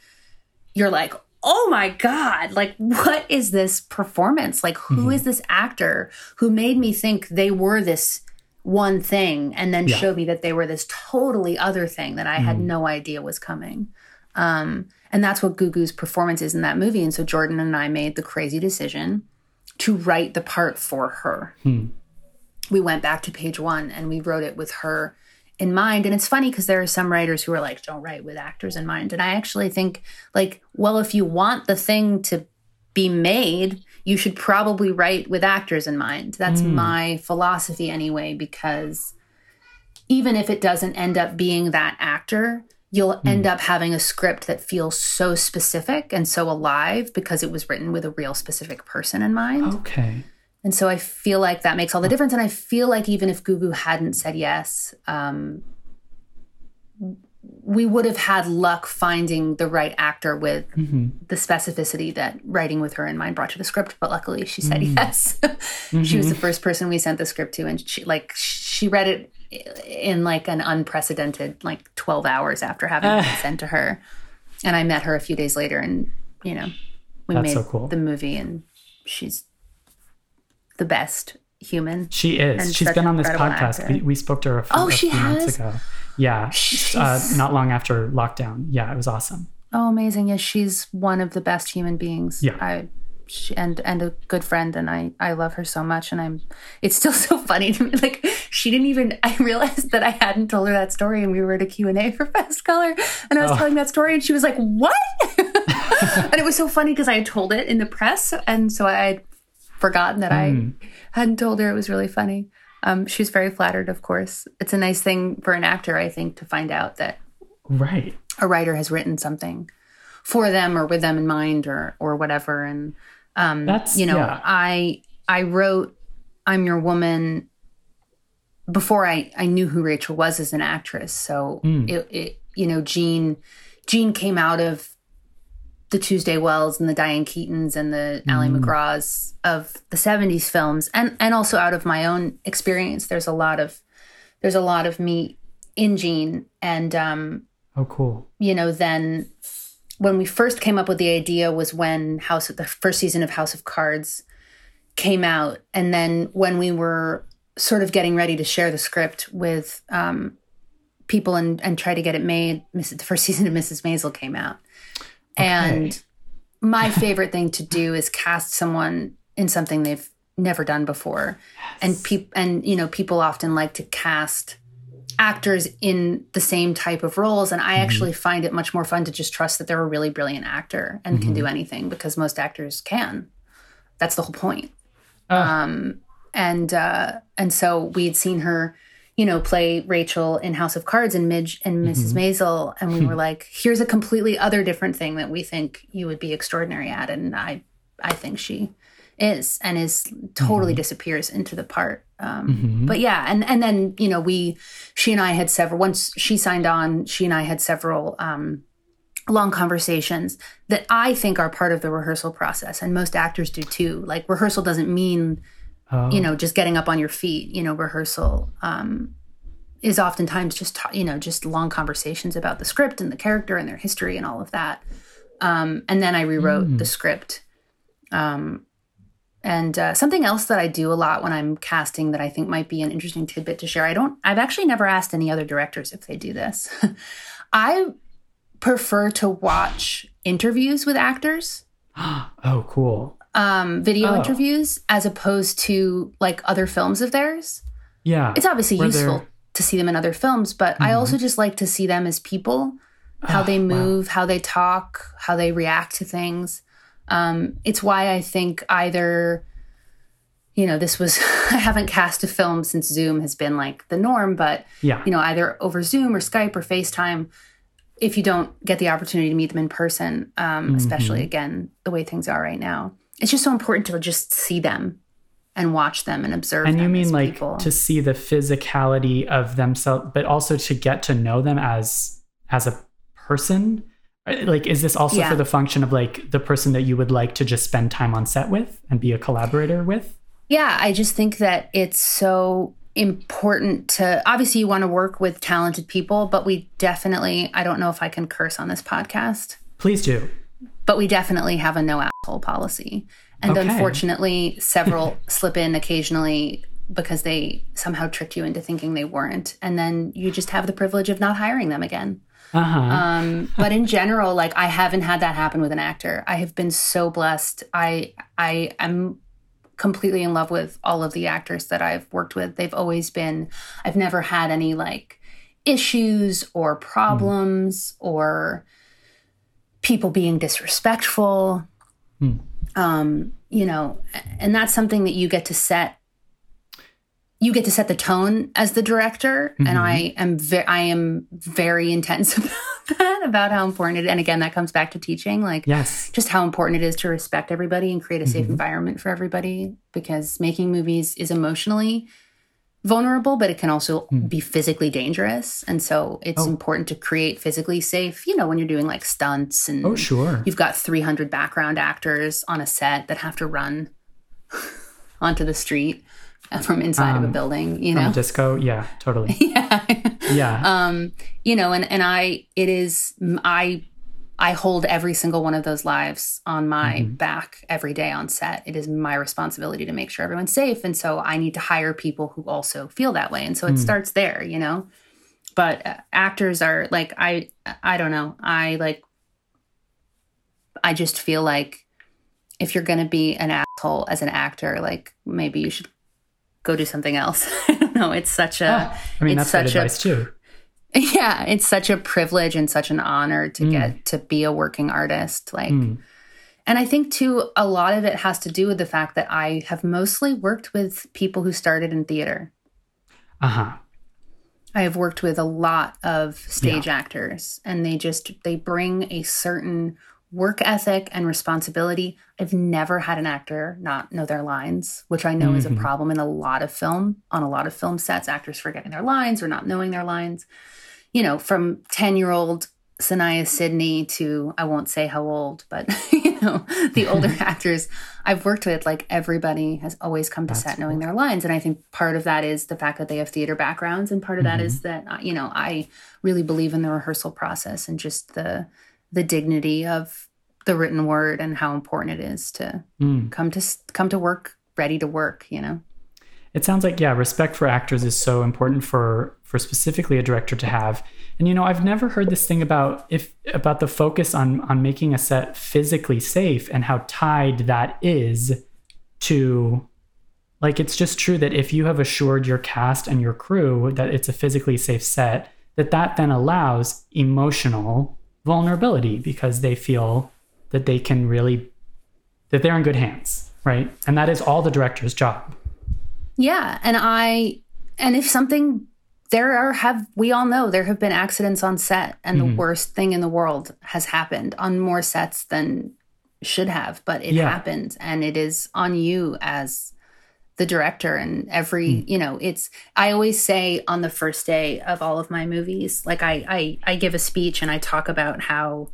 S1: you're like, oh my God, like what is this performance? Like who mm-hmm. is this actor who made me think they were this one thing and then yeah. showed me that they were this totally other thing that I mm. had no idea was coming. Um, and that's what Gugu's performance is in that movie. And so Jordan and I made the crazy decision to write the part for her. Hmm. We went back to page one and we wrote it with her in mind. And it's funny because there are some writers who are like, don't write with actors in mind. And I actually think, like, well, if you want the thing to be made, you should probably write with actors in mind. That's mm. my philosophy anyway, because even if it doesn't end up being that actor, you'll mm. end up having a script that feels so specific and so alive because it was written with a real specific person in mind.
S2: Okay.
S1: And so I feel like that makes all the difference. And I feel like even if Gugu hadn't said yes, um, we would have had luck finding the right actor with mm-hmm. the specificity that writing with her in mind brought to the script. But luckily, she said mm. yes. mm-hmm. She was the first person we sent the script to, and she like she read it in like an unprecedented like 12 hours after having uh. it sent to her and i met her a few days later and you know we made so cool. the movie and she's the best human
S2: she is she's been on this podcast we, we, spoke to her a few,
S1: oh, a
S2: she
S1: few
S2: has? months ago yeah. Uh, not long after lockdown. Yeah it was awesome.
S1: Oh amazing. Yes she's one of the best human beings.
S2: Yeah.
S1: I she, and and a good friend and I I love her so much and I'm it's still so funny to me. Like she didn't even I realized that I hadn't told her that story and we were at a Q&A for Fast Color and I was oh. telling that story and she was like what? And it was so funny because I had told it in the press and so I had forgotten that mm. I hmm. hadn't told her. It was really funny um, she's very flattered of course it's a nice thing for an actor I think to find out that
S2: right
S1: a writer has written something for them or with them in mind or or whatever and um, That's, you know, yeah. I I wrote "I'm Your Woman" before I I knew who Rachel was as an actress. So mm. it, it you know Jean Jean came out of the Tuesday Welds and the Diane Keatons and the mm. Ali MacGraws of the 70s films and and also out of my own experience there's a lot of there's a lot of me in Jean and um
S2: oh cool
S1: you know then when we first came up with the idea was when House of the first season of House of Cards came out, and then when we were sort of getting ready to share the script with um, people and and try to get it made, the first season of Mrs. Maisel came out, okay. and my favorite thing to do is cast someone in something they've never done before, yes. and people and you know people often like to cast actors in the same type of roles and i mm-hmm. actually find it much more fun to just trust that they're a really brilliant actor and mm-hmm. can do anything because most actors can that's the whole point oh. um, and uh, and so we had seen her you know play rachel in house of cards and midge and mrs mm-hmm. maisel and we were like here's a completely other different thing that we think you would be extraordinary at and i i think she is and is totally mm-hmm. disappears into the part um, mm-hmm. but yeah and and then you know we she and i had several once she signed on she and i had several um, long conversations that i think are part of the rehearsal process and most actors do too like rehearsal doesn't mean oh. you know just getting up on your feet you know rehearsal um, is oftentimes just you know just long conversations about the script and the character and their history and all of that um, and then i rewrote mm. the script um, and uh, something else that I do a lot when I'm casting that I think might be an interesting tidbit to share. I don't. I've actually never asked any other directors if they do this. I prefer to watch interviews with actors.
S2: oh, cool.
S1: Um, video oh. interviews as opposed to like other films of theirs.
S2: Yeah,
S1: it's obviously useful to see them in other films, but mm-hmm. I also just like to see them as people, how oh, they move, wow. how they talk, how they react to things. Um, it's why I think either, you know, this was, I haven't cast a film since Zoom has been like the norm, but,
S2: yeah.
S1: you know, either over Zoom or Skype or FaceTime, if you don't get the opportunity to meet them in person, um, mm-hmm. especially again, the way things are right now, it's just so important to just see them and watch them and observe
S2: and you mean like
S1: people.
S2: to see the physicality of themselves but also to get to know them as as a person? Uh, like is this also yeah. for the function of like the person that you would like to just spend time on set with and be a collaborator with?
S1: Yeah i just think that it's so important to obviously you want to work with talented people but we definitely i don't know if i can curse on this podcast.
S2: Please do.
S1: But we definitely have a no asshole policy and okay. unfortunately several slip in occasionally because they somehow tricked you into thinking they weren't and then you just have the privilege of not hiring them again
S2: uh-huh.
S1: Um, but in general, like I haven't had that happen with an actor. I have been so blessed. I I am completely in love with all of the actors that I've worked with. They've always been. I've never had any like issues or problems mm. or people being disrespectful. Mm. Um, you know, and that's something that you get to set you get to set the tone as the director mm-hmm. and i am ve- i am very intense about that about how important it and again that comes back to teaching like
S2: yes
S1: just how important it is to respect everybody and create a safe mm-hmm. environment for everybody because making movies is emotionally vulnerable but it can also mm. be physically dangerous and so it's oh. important to create physically safe you know when you're doing like stunts and
S2: oh sure
S1: you've got 300 background actors on a set that have to run onto the street from inside um, of a um, building, you know,
S2: disco. Yeah, totally.
S1: yeah.
S2: yeah.
S1: Um, you know, and, and I, it is, I, I hold every single one of those lives on my mm-hmm. back every day on set. It is my responsibility to make sure everyone's safe. And so I need to hire people who also feel that way. And so it mm. starts there, you know, but uh, actors are like, I, I don't know. I like, I just feel like if you're going to be an asshole as an actor, like maybe you should go do something else. I don't know. It's such a.
S2: Oh, I mean, that's such advice a, too.
S1: Yeah, it's such a privilege and such an honor to mm. get to be a working artist. Like, mm. and I think too, a lot of it has to do with the fact that I have mostly worked with people who started in theater.
S2: Uh huh.
S1: I have worked with a lot of stage yeah. actors, and they just they bring a certain work ethic and responsibility. I've never had an actor not know their lines, which I know mm-hmm. is a mm-hmm. problem in a lot of film, on a lot of film sets, actors forgetting their lines or not knowing their lines. You know, from 10 year old Saniyya Sidney to, I won't say how old, but, you know, the older actors I've worked with, like everybody has always come to That's set knowing cool. their lines. And I think part of that is the fact that they have theater backgrounds. And part of mm-hmm. that is that, uh, you know, I really believe in the rehearsal process and just the, the dignity of the written word and how important it is to
S2: Mm.
S1: come to come to work ready to work you know
S2: It sounds like yeah, respect for actors is so important for for specifically a director to have. And you know, I've never heard this thing about if about the focus on on making a set physically safe and how tied that is to like it's just true that if you have assured your cast and your crew that it's a physically safe set, that that then allows emotional vulnerability because they feel that they can really that they're in good hands, right? And that is all the director's job.
S1: Yeah, and I and if something there are have we all know there have been accidents on set and
S2: Mhm.
S1: the worst thing in the world has happened on more sets than should have, but it
S2: Yeah.
S1: happened and it is on you as the director and every you know it's i always say on the first day of all of my movies like I, I i give a speech and i talk about how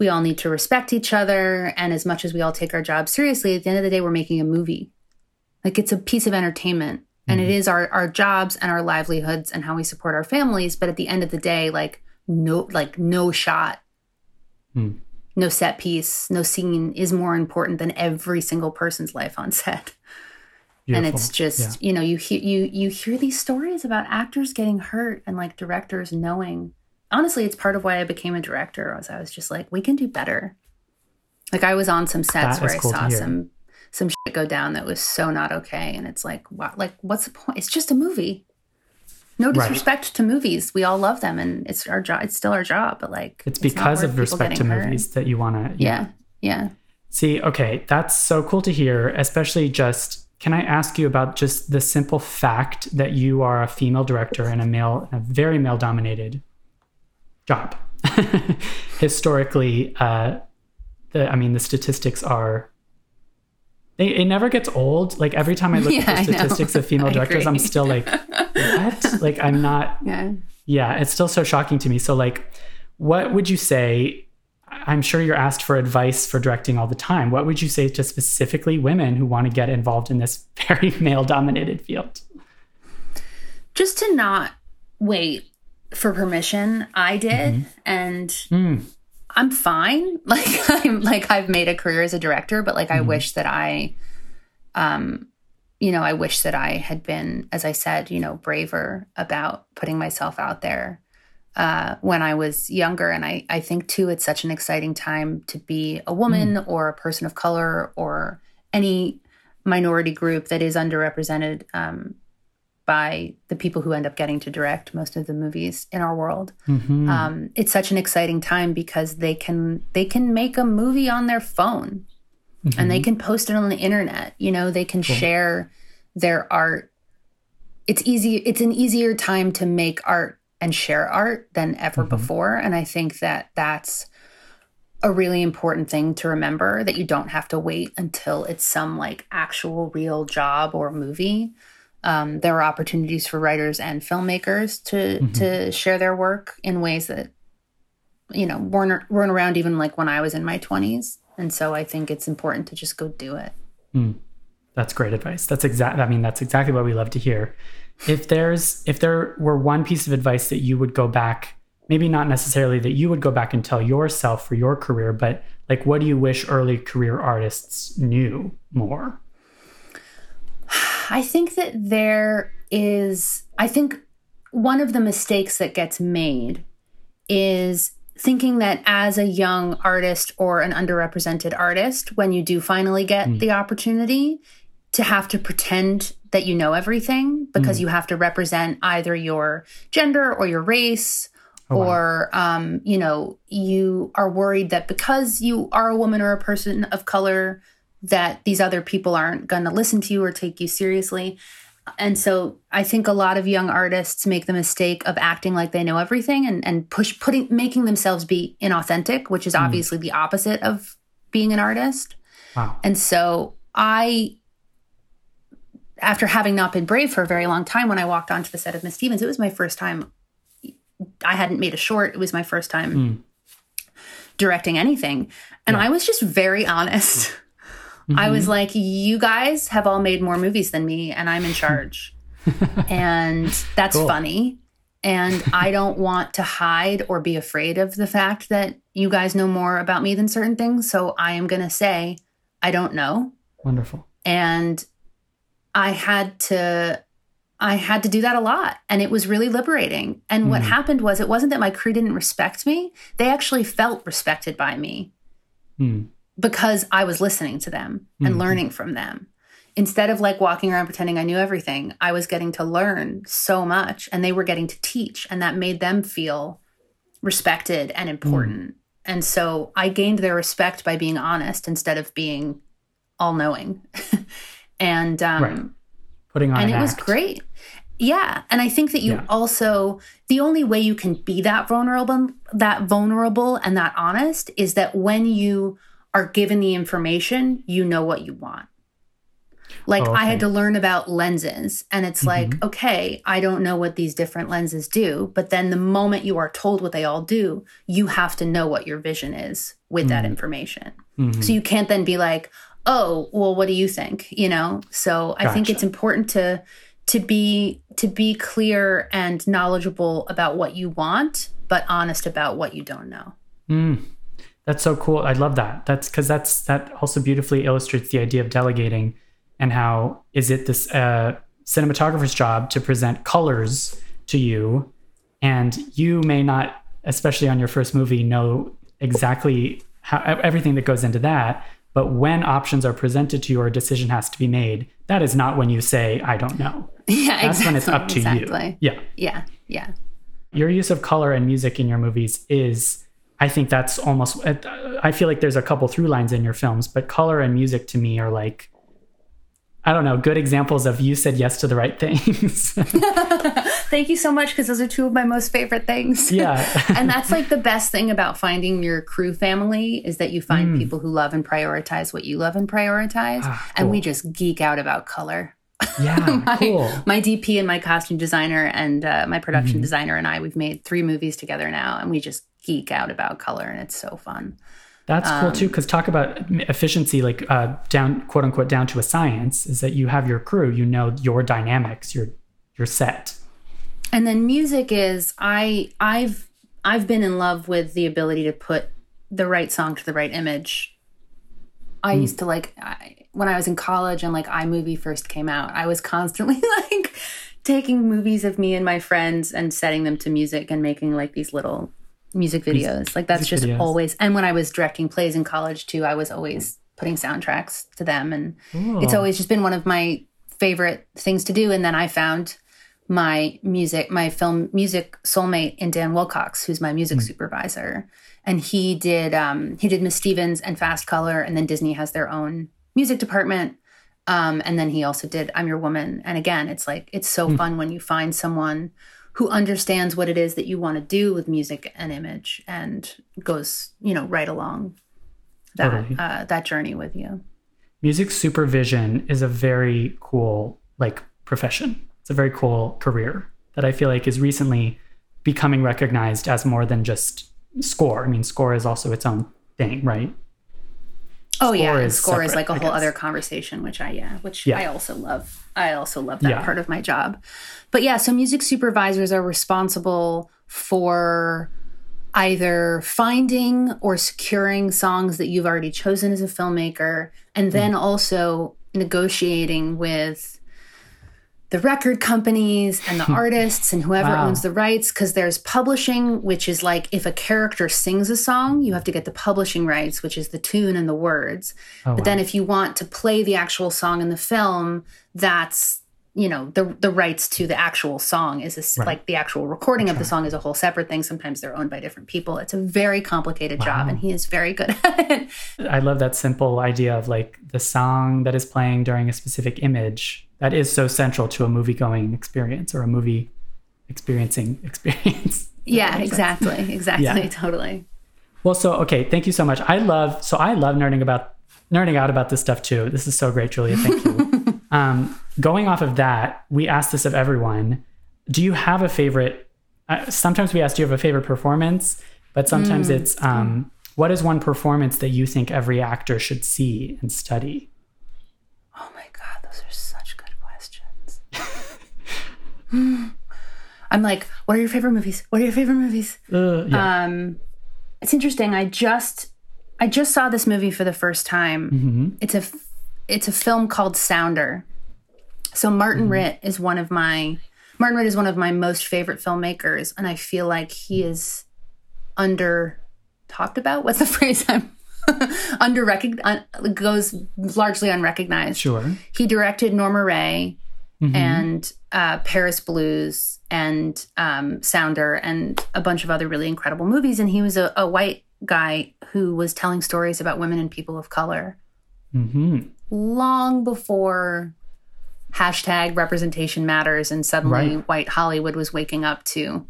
S1: we all need to respect each other and as much as we all take our job seriously at the end of the day we're making a movie. Like it's a piece of entertainment and it is our our jobs and our livelihoods and how we support our families. But at the end of the day like no like no shot
S2: Hmm.
S1: no set piece no scene is more important than every single person's life on set and it's just you know you hear you you hear these stories about actors getting hurt and like directors knowing. Honestly it's part of why i became a director was i was just like we can do better. Like i was on some sets
S2: That
S1: where i
S2: cool
S1: saw some some shit go down that was so not okay and it's like what like what's the point? It's just a movie. No
S2: Right.
S1: disrespect to movies. We all love them and it's our job it's still our job but like
S2: it's
S1: not
S2: because of respect to
S1: getting hurt.
S2: movies that you want to
S1: yeah yeah.
S2: See okay that's so cool to hear especially just can i ask you about just the simple fact that you are a female director in a male a very male dominated job? Historically uh the i mean the statistics are they, it never gets old. Like every time i look
S1: Yeah,
S2: at the statistics of female directors i'm still like what? Like i'm not
S1: yeah.
S2: Yeah it's still so shocking to me. So like what would you say i'm sure you're asked for advice for directing all the time. What would you say to specifically women who want to get involved in this very male dominated field?
S1: Just to not wait for permission i did and
S2: Hmm.
S1: i'm fine. Like i'm like i've made a career as a director but like i
S2: Mhm.
S1: wish that i um you know i wish that i had been as i said you know braver about putting myself out there uh, when I was younger. And I, I think, too, it's such an exciting time to be a woman or a person of color or any minority group that is underrepresented um, by the people who end up getting to direct most of the movies in our world.
S2: Mhm.
S1: Um, it's such an exciting time because they can they can make a movie on their phone and they can post it on the internet. You know, they can share their art. It's easy. It's an easier time to make art and share art than ever mm-hmm. before, and I think that that's a really important thing to remember that you don't have to wait until it's some like actual real job or movie. Um, there are opportunities for writers and filmmakers to mm-hmm. to share their work in ways that you know weren't weren't around even like when I was in my twenties. And so I think it's important to just go do it. Hmm.
S2: That's great advice. That's exact. I mean, that's exactly what we love to hear. If there's, if there were one piece of advice that you would go back, maybe not necessarily that you would go back and tell yourself for your career, but like, what do you wish early career artists knew more?
S1: I think that there is, I think one of the mistakes that gets made is thinking that as a young artist or an underrepresented artist, when you do finally get hmm. the opportunity, to have to pretend that you know everything because you have to represent either your gender or your race. Or, um, you know, you are worried that because you are a woman or a person of color, that these other people aren't going to listen to you or take you seriously. And so I think a lot of young artists make the mistake of acting like they know everything and, and push putting making themselves be inauthentic, which is obviously the opposite of being an artist.
S2: Wow.
S1: And so I after having not been brave for a very long time, when I walked onto the set of Miss Stevens, it was my first time I hadn't made a short. It was my first time hmm. directing anything. And I was just very honest. I was mm-hmm. like, you guys have all made more movies than me, and I'm in charge. and that's
S2: Cool.
S1: funny. And I don't want to hide or be afraid of the fact that you guys know more about me than certain things. So I am going to say, I don't know.
S2: Wonderful.
S1: And I had to I had to do that a lot and it was really liberating. And what
S2: Mhm.
S1: happened was it wasn't that my crew didn't respect me. They actually felt respected by me
S2: Hmm.
S1: because I was listening to them and
S2: Mhm.
S1: learning from them. Instead of like walking around pretending I knew everything, I was getting to learn so much and they were getting to teach and that made them feel respected and important. And so I gained their respect by being honest instead of being all knowing. and um
S2: Right. Putting on
S1: and
S2: an
S1: it was great. Yeah, and I think that you
S2: Yeah.
S1: also the only way you can be that vulnerable that vulnerable and that honest is that when you are given the information, you know what you want. Like
S2: Oh,
S1: I had to learn about lenses and it's like, okay, I don't know what these different lenses do, but then the moment you are told what they all do, you have to know what your vision is with that information.
S2: Mhm.
S1: So you can't then be like, "Oh, well, what do you think?" You know. So I think it's important to to be to be clear and knowledgeable about what you want, but honest about what you don't know.
S2: Mm. That's so cool. I love that. That's because that's that also beautifully illustrates the idea of delegating and how is it this uh, cinematographer's job to present colors to you, and you may not, especially on your first movie, know exactly how everything that goes into that. But when options are presented to you or a decision has to be made, that is not when you say, "I don't know."
S1: Yeah,
S2: That's when it's up to
S1: exactly.
S2: you. Yeah.
S1: Yeah, yeah.
S2: your use of color and music in your movies is i think that's almost i feel like there's a couple through lines in your films but color and music to me are like i don't know good examples of you said yes to the right things
S1: Thank you so much because those are two of my most favorite things.
S2: yeah
S1: and that's like the best thing about finding your crew family is that you find people who love and prioritize what you love and prioritize.
S2: Mm. Ah,
S1: And we just geek out about color.
S2: yeah
S1: my,
S2: cool
S1: my DP and my costume designer and uh, my production
S2: Mm-hmm.
S1: designer and I, we've made three movies together now, and we just geek out about color, and it's so fun.
S2: that's cool
S1: Um,
S2: too because talk about efficiency like uh, down quote unquote down to a science is that you have your crew you know your dynamics your your set
S1: And then music is I I've I've been in love with the ability to put the right song to the right image. I hmm. used to like I, when I was in college and like iMovie first came out. I was constantly like taking movies of me and my friends and setting them to music and making like these little music videos. Like that's
S2: music
S1: just
S2: videos.
S1: always. And when I was directing plays in college too, I was always putting soundtracks to them and it's
S2: oh.
S1: always just been one of my favorite things to do and then i found my music my film music soulmate in dan wilcox who's my music supervisor. And he did um he did miss stevens and fast color and then disney has their own music department. Um and then he also did i'm your woman. And again it's like it's so fun when you find someone who understands what it is that you want to do with music and image and goes you know right along that
S2: Totally.
S1: uh, that journey with you.
S2: Music supervision is a very cool like profession it's a very cool career that i feel like is recently becoming recognized as more than just score i mean score is also its own thing right
S1: Oh yeah,
S2: Score
S1: and
S2: is
S1: score is like a whole other conversation, which I yeah, which
S2: Yeah.
S1: I also love. I also love that
S2: Yeah.
S1: part of my job. But yeah, so music supervisors are responsible for either finding or securing songs that you've already chosen as a filmmaker, and then mm. also negotiating with the record companies and the hmm. artists and whoever
S2: Wow.
S1: owns the rights because there's publishing which is like if a character sings a song you have to get the publishing rights which is the tune and the words.
S2: Oh,
S1: but then if you want to play the actual song in the film that's you know the the rights to the actual song is a
S2: Right.
S1: like the actual recording of the song is a whole separate thing. Sometimes they're owned by different people. It's a very complicated job and he is very good at it.
S2: I love that simple idea of like the song that is playing during a specific image that is so central to a movie going experience or a movie experiencing experience
S1: yeah exactly exactly
S2: Yeah.
S1: totally
S2: Well, so okay, thank you so much. I love so I love nerding about nerding out about this stuff too. This is so great, Julia. Thank you. um, going off of that, we ask this of everyone. Do you have a favorite? Uh, sometimes we ask, do you have a favorite performance? But sometimes it's um, what is one performance that you think every actor should see and study?
S1: Oh my God, those are such good questions. I'm like, what are your favorite movies? What are your favorite movies?
S7: Uh, yeah.
S1: Um, it's interesting. I just I just saw this movie for the first time.
S7: Mm-hmm.
S1: It's a it's a film called Sounder. So Martin
S7: Mm-hmm.
S1: Ritt is one of my Martin Ritt is one of my most favorite filmmakers, and I feel like he is under talked about. What's the phrase? I'm under recognized goes largely unrecognized.
S7: sure.
S1: He directed Norma Rae
S7: Mhm.
S1: and uh, Paris Blues and um, Sounder and a bunch of other really incredible movies. And he was a, a white guy who was telling stories about women and people of color
S7: Mhm.
S1: long before hashtag representation matters and suddenly
S7: Right.
S1: white Hollywood was waking up to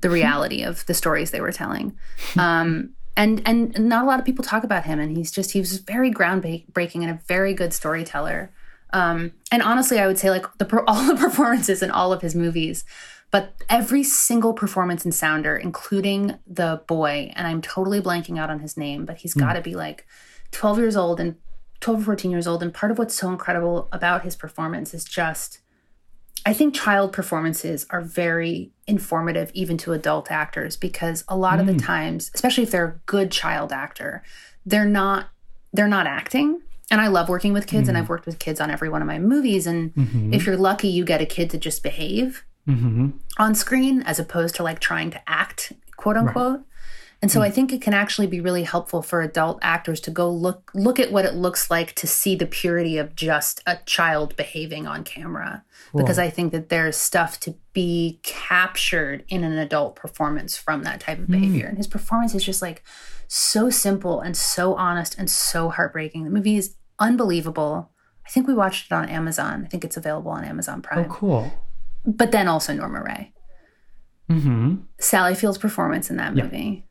S1: the reality of the stories they were telling. Um, and and not a lot of people talk about him, and he's just he was very groundbreaking and a very good storyteller. Um, and honestly, I would say like the all the performances in all of his movies, but every single performance in Sounder, including the boy, and I'm totally blanking out on his name, but he's got to be like 12 years old and 12 or 14 years old. And part of what's so incredible about his performance is just, I think child performances are very informative even to adult actors because a lot of the times, especially if they're a good child actor, they're not they're not acting. And I love working with kids and mm-hmm. I've worked with kids on every one of my movies. And mm-hmm. if you're lucky, you get a kid to just behave
S7: Mhm.
S1: on screen as opposed to like trying to act, quote unquote. And so mm. I think it can actually be really helpful for adult actors to go look look at what it looks like to see the purity of just a child behaving on camera. Because I think that there's stuff to be captured in an adult performance from that type of mm. behavior. And his performance is just like so simple and so honest and so heartbreaking. The movie is unbelievable. I think we watched it on Amazon. I think it's available on Amazon Prime.
S7: Oh, cool.
S1: But then also Norma Rae.
S7: hmm
S1: Sally Field's performance in that movie.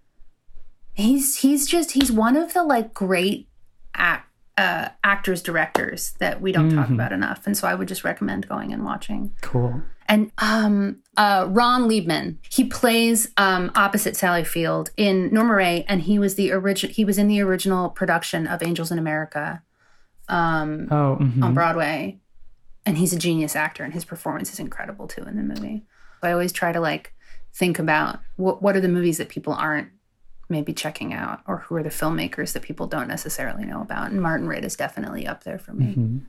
S1: He's he's just he's one of the like great act, uh, actors directors that we don't talk about enough, and so I would just recommend going and watching.
S7: Cool.
S1: And um, uh, Ron Leibman, he plays um, opposite Sally Field in Norma Rae, and he was the original. He was in the original production of Angels in America um,
S7: Oh, mhm.
S1: on Broadway, and he's a genius actor, and his performance is incredible too in the movie. I always try to like think about what what are the movies that people aren't maybe checking out, or who are the filmmakers that people don't necessarily know about. And Martin Ritt is definitely up there for me.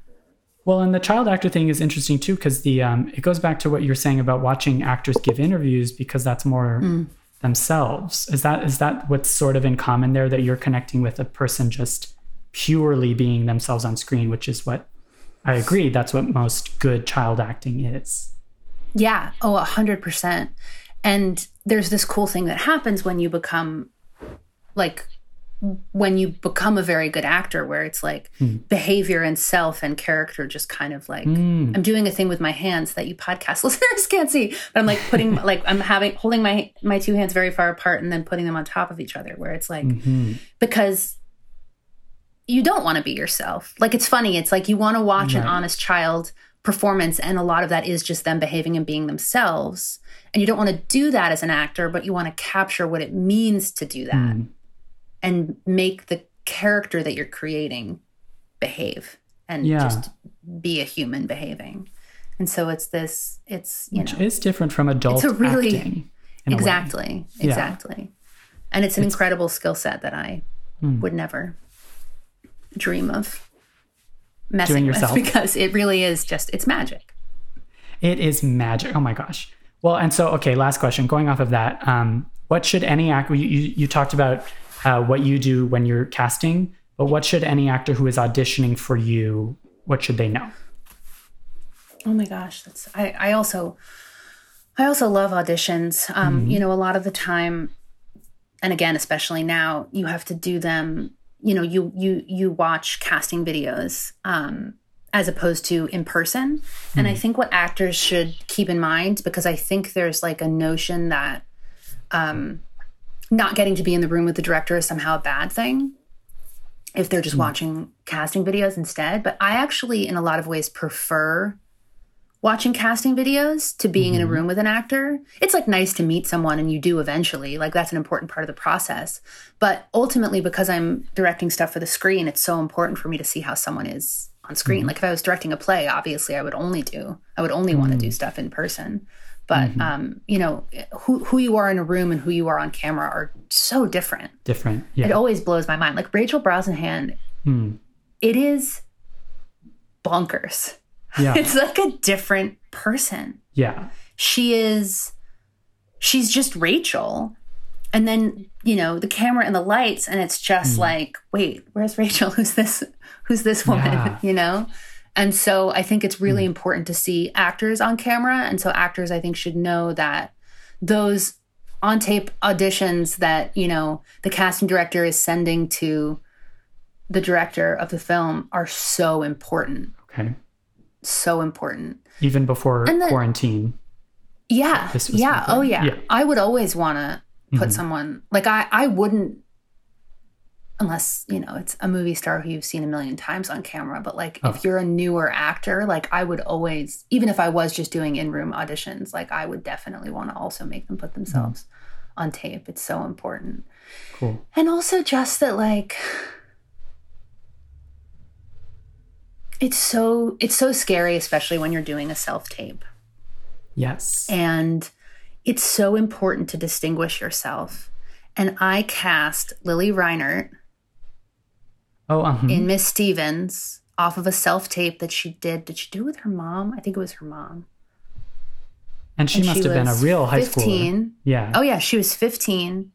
S7: Well, and the child actor thing is interesting too because the um, it goes back to what you're saying about watching actors give interviews because that's more themselves. Is that is that what's sort of in common there that you're connecting with a person just purely being themselves on screen, which is what I agree. That's what most good child acting is.
S1: Yeah. Oh, a hundred percent. And there's this cool thing that happens when you become like when you become a very good actor where it's like hmm. behavior and self and character just kind of like hmm. I'm doing a thing with my hands that you podcast listeners can't see. But I'm like putting like I'm having holding my my two hands very far apart and then putting them on top of each other where it's like mm-hmm. because you don't want to be yourself. Like it's funny. It's like you want to watch an honest child performance, and a lot of that is just them behaving and being themselves. And you don't want to do that as an actor, but you want to capture what it means to do that and make the character that you're creating behave and
S7: Yeah.
S1: just be a human behaving. And so it's this. It's you
S7: Which
S1: know
S7: is different from adult
S1: It's a really-
S7: acting. way.
S1: exactly
S7: Yeah.
S1: exactly and it's an incredible skill set that i
S7: Hmm.
S1: would never dream of messing
S7: Doing
S1: with because it really is just it's magic
S7: It is magic. Oh my gosh. Well, and so okay, last question. Going off of that, um, what should any actor? You, you, you talked about uh, what you do when you're casting, but what should any actor who is auditioning for you? What should they know?
S1: oh my gosh that's i i also i also love auditions um you know a lot of the time and again especially now you have to do them you know you you you watch casting videos um as opposed to in person. And i think what actors should keep in mind because i think there's like a notion that um not getting to be in the room with the director is somehow a bad thing if they're just watching casting videos instead. But i actually in a lot of ways prefer watching casting videos to being in a room with an actor. It's like nice to meet someone and you do eventually. Like that's an important part of the process. But ultimately because I'm directing stuff for the screen, it's so important for me to see how someone is on screen. Like if I was directing a play, obviously I would only do I would only want to do stuff in person. but
S7: Mhm.
S1: um, you know, who who you are in a room and who you are on camera are so different.
S7: Different. Yeah.
S1: It always blows my mind. Like Rachel Brosnahan,
S7: Hmm.
S1: it is bonkers.
S7: Yeah.
S1: It's like a different person.
S7: Yeah.
S1: She is she's just Rachel. And then, you know, the camera and the lights and it's just mm. like, wait, where's Rachel? Who's this who's this woman?
S7: Yeah.
S1: You know? And so I think it's really mm. important to see actors on camera. And so actors I think should know that those on tape auditions that, you know, the casting director is sending to the director of the film are so important.
S7: Okay.
S1: So important.
S7: Even before
S1: the-
S7: quarantine.
S1: Yeah.
S7: This was
S1: Yeah. Oh yeah.
S7: Yeah.
S1: I would always want to put
S7: Mhm.
S1: someone like I I wouldn't unless, you know, it's a movie star who you've seen a million times on camera, but like
S7: Oh.
S1: if you're a newer actor, like I would always even if I was just doing in-room auditions, like I would definitely want to also make them put themselves on tape. It's so important.
S7: Cool.
S1: And also just that like it's so it's so scary especially when you're doing a self-tape.
S7: Yes.
S1: And it's so important to distinguish yourself. And I cast Lili Reinhart
S7: oh, um,
S1: in Miss Stevens off of a self tape that she did. Did she do it with her mom? I think it was her mom.
S7: and she
S1: and
S7: must
S1: she
S7: have been a real high schooler.
S1: 15.
S7: Yeah.
S1: Oh, yeah, she was 15.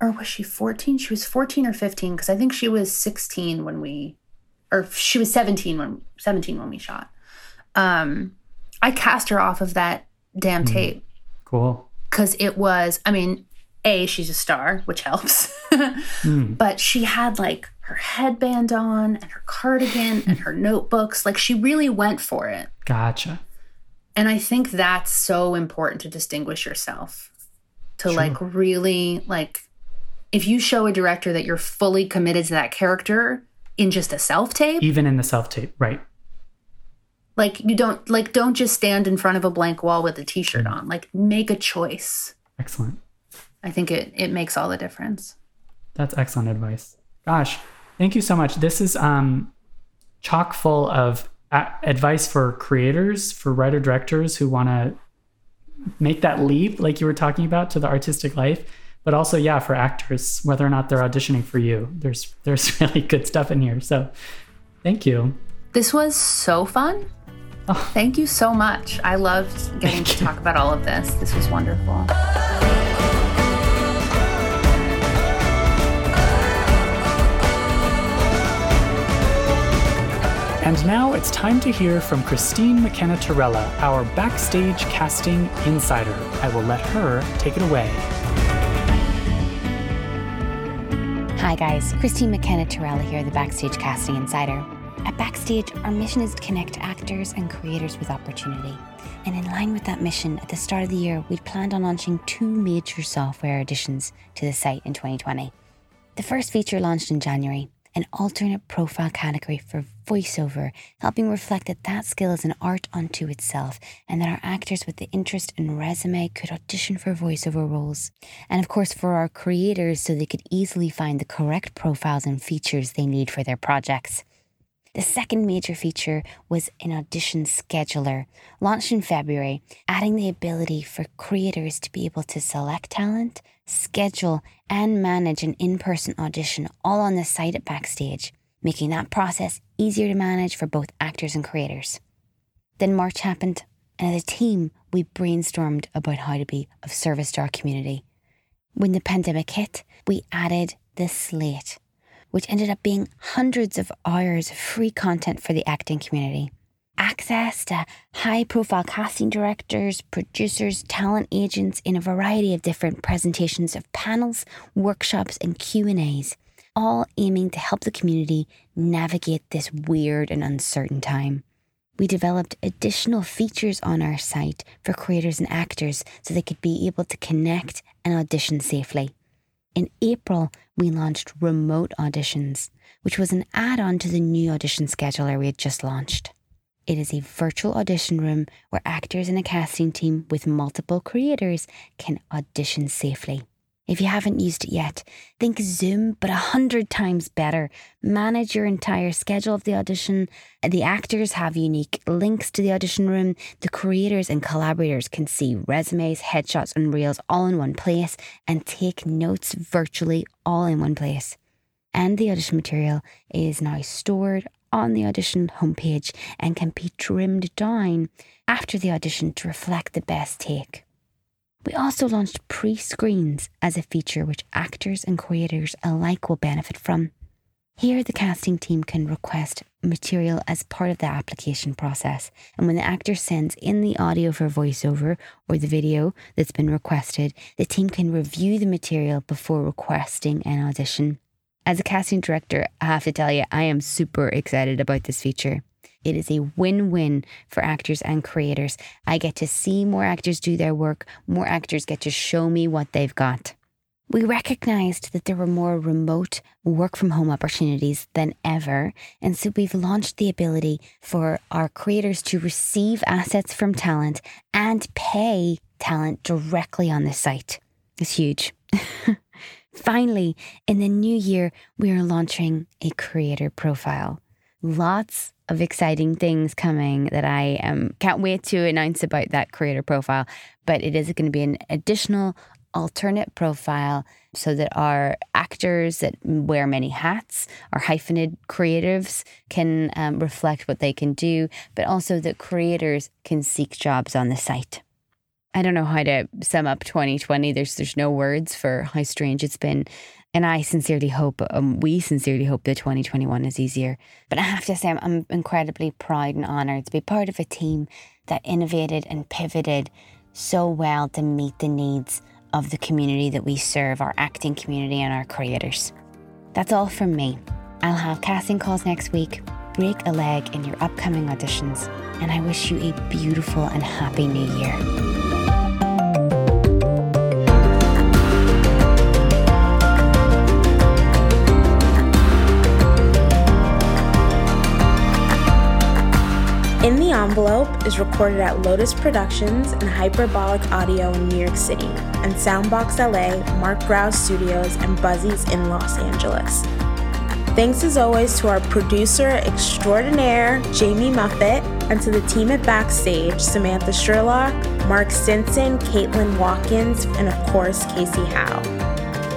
S1: Or was she 14? She was 14 or 15 because I think she was 16 when we, or she was 17 when 17 when we shot. Um, I cast her off of that damn
S7: Hmm.
S1: tape.
S7: Cool.
S1: because it was i mean a she's a star which helps
S7: Hmm.
S1: but she had like her headband on and her cardigan and her notebooks like she really went for it
S7: Gotcha.
S1: and i think that's so important to distinguish yourself to
S7: Sure.
S1: like really like if you show a director that you're fully committed to that character in just a self tape
S7: Even in the self tape, right?
S1: like you don't like don't just stand in front of a blank wall with a t-shirt on like make a choice
S7: Excellent.
S1: i think it it makes all the difference
S7: That's excellent advice. Gosh, thank you so much. This is um, chock full of a- advice for creators, for writer directors who want to make that leap, like you were talking about, to the artistic life. But also, yeah, for actors, whether or not they're auditioning for you, there's there's really good stuff in here. So, thank you.
S1: This was so fun.
S7: Oh.
S1: Thank you so much. I loved getting to talk about all of this. This was wonderful.
S2: And now it's time to hear from Christine McKenna Tirella, our backstage casting insider. I will let her take it away.
S3: Hi, guys. Christine McKenna Tirella here, the Backstage Casting Insider. At Backstage, our mission is to connect actors and creators with opportunity. And in line with that mission, at the start of the year, we'd planned on launching two major software additions to the site in 2020. The first feature launched in January, an alternate profile category for voiceover, helping reflect that that skill is an art unto itself and that our actors with the interest and resume could audition for voiceover roles. And of course, for our creators, so they could easily find the correct profiles and features they need for their projects. The second major feature was an audition scheduler, launched in February, adding the ability for creators to be able to select talent, schedule, and manage an in person audition all on the site at Backstage, making that process easier to manage for both actors and creators. Then March happened, and as a team, we brainstormed about how to be of service to our community. When the pandemic hit, we added the slate, which ended up being hundreds of hours of free content for the acting community. Access to high profile casting directors, producers, talent agents in a variety of different presentations of panels, workshops and Q&As, all aiming to help the community navigate this weird and uncertain time. We developed additional features on our site for creators and actors so they could be able to connect and audition safely. In April, we launched Remote Auditions, which was an add on to the new audition scheduler we had just launched. It is a virtual audition room where actors and a casting team with multiple creators can audition safely. If you haven't used it yet, think Zoom, but a hundred times better. Manage your entire schedule of the audition. The actors have unique links to the audition room. The creators and collaborators can see resumes, headshots, and reels all in one place and take notes virtually all in one place. And the audition material is now stored on the audition homepage and can be trimmed down after the audition to reflect the best take. We also launched pre screens as a feature which actors and creators alike will benefit from. Here, the casting team can request material as part of the application process, and when the actor sends in the audio for voiceover or the video that's been requested, the team can review the material before requesting an audition. As a casting director, I have to tell you, I am super excited about this feature. It is a win win for actors and creators. I get to see more actors do their work, more actors get to show me what they've got. We recognized that there were more remote work from home opportunities than ever, and so we've launched the ability for our creators to receive assets from talent and pay talent directly on the site. It's huge. Finally, in the new year, we are launching a creator profile. Lots of exciting things coming that I um, can't wait to announce about that creator profile. But it is going to be an additional alternate profile so that our actors that wear many hats, our hyphenated creatives can um, reflect what they can do, but also that creators can seek jobs on the site. I don't know how to sum up 2020. There's there's no words for how strange it's been. And I sincerely hope, um, we sincerely hope that 2021 is easier. But I have to say, I'm, I'm incredibly proud and honored to be part of a team that innovated and pivoted so well to meet the needs of the community that we serve, our acting community and our creators. That's all from me. I'll have casting calls next week. Break a leg in your upcoming auditions, and I wish you a beautiful and happy new year.
S8: Envelope is recorded at Lotus Productions and Hyperbolic Audio in New York City, and Soundbox LA, Mark Grouse Studios, and Buzzies in Los Angeles. Thanks as always to our producer extraordinaire, Jamie Muffett, and to the team at Backstage, Samantha Sherlock, Mark Stinson, Caitlin Watkins, and of course, Casey Howe.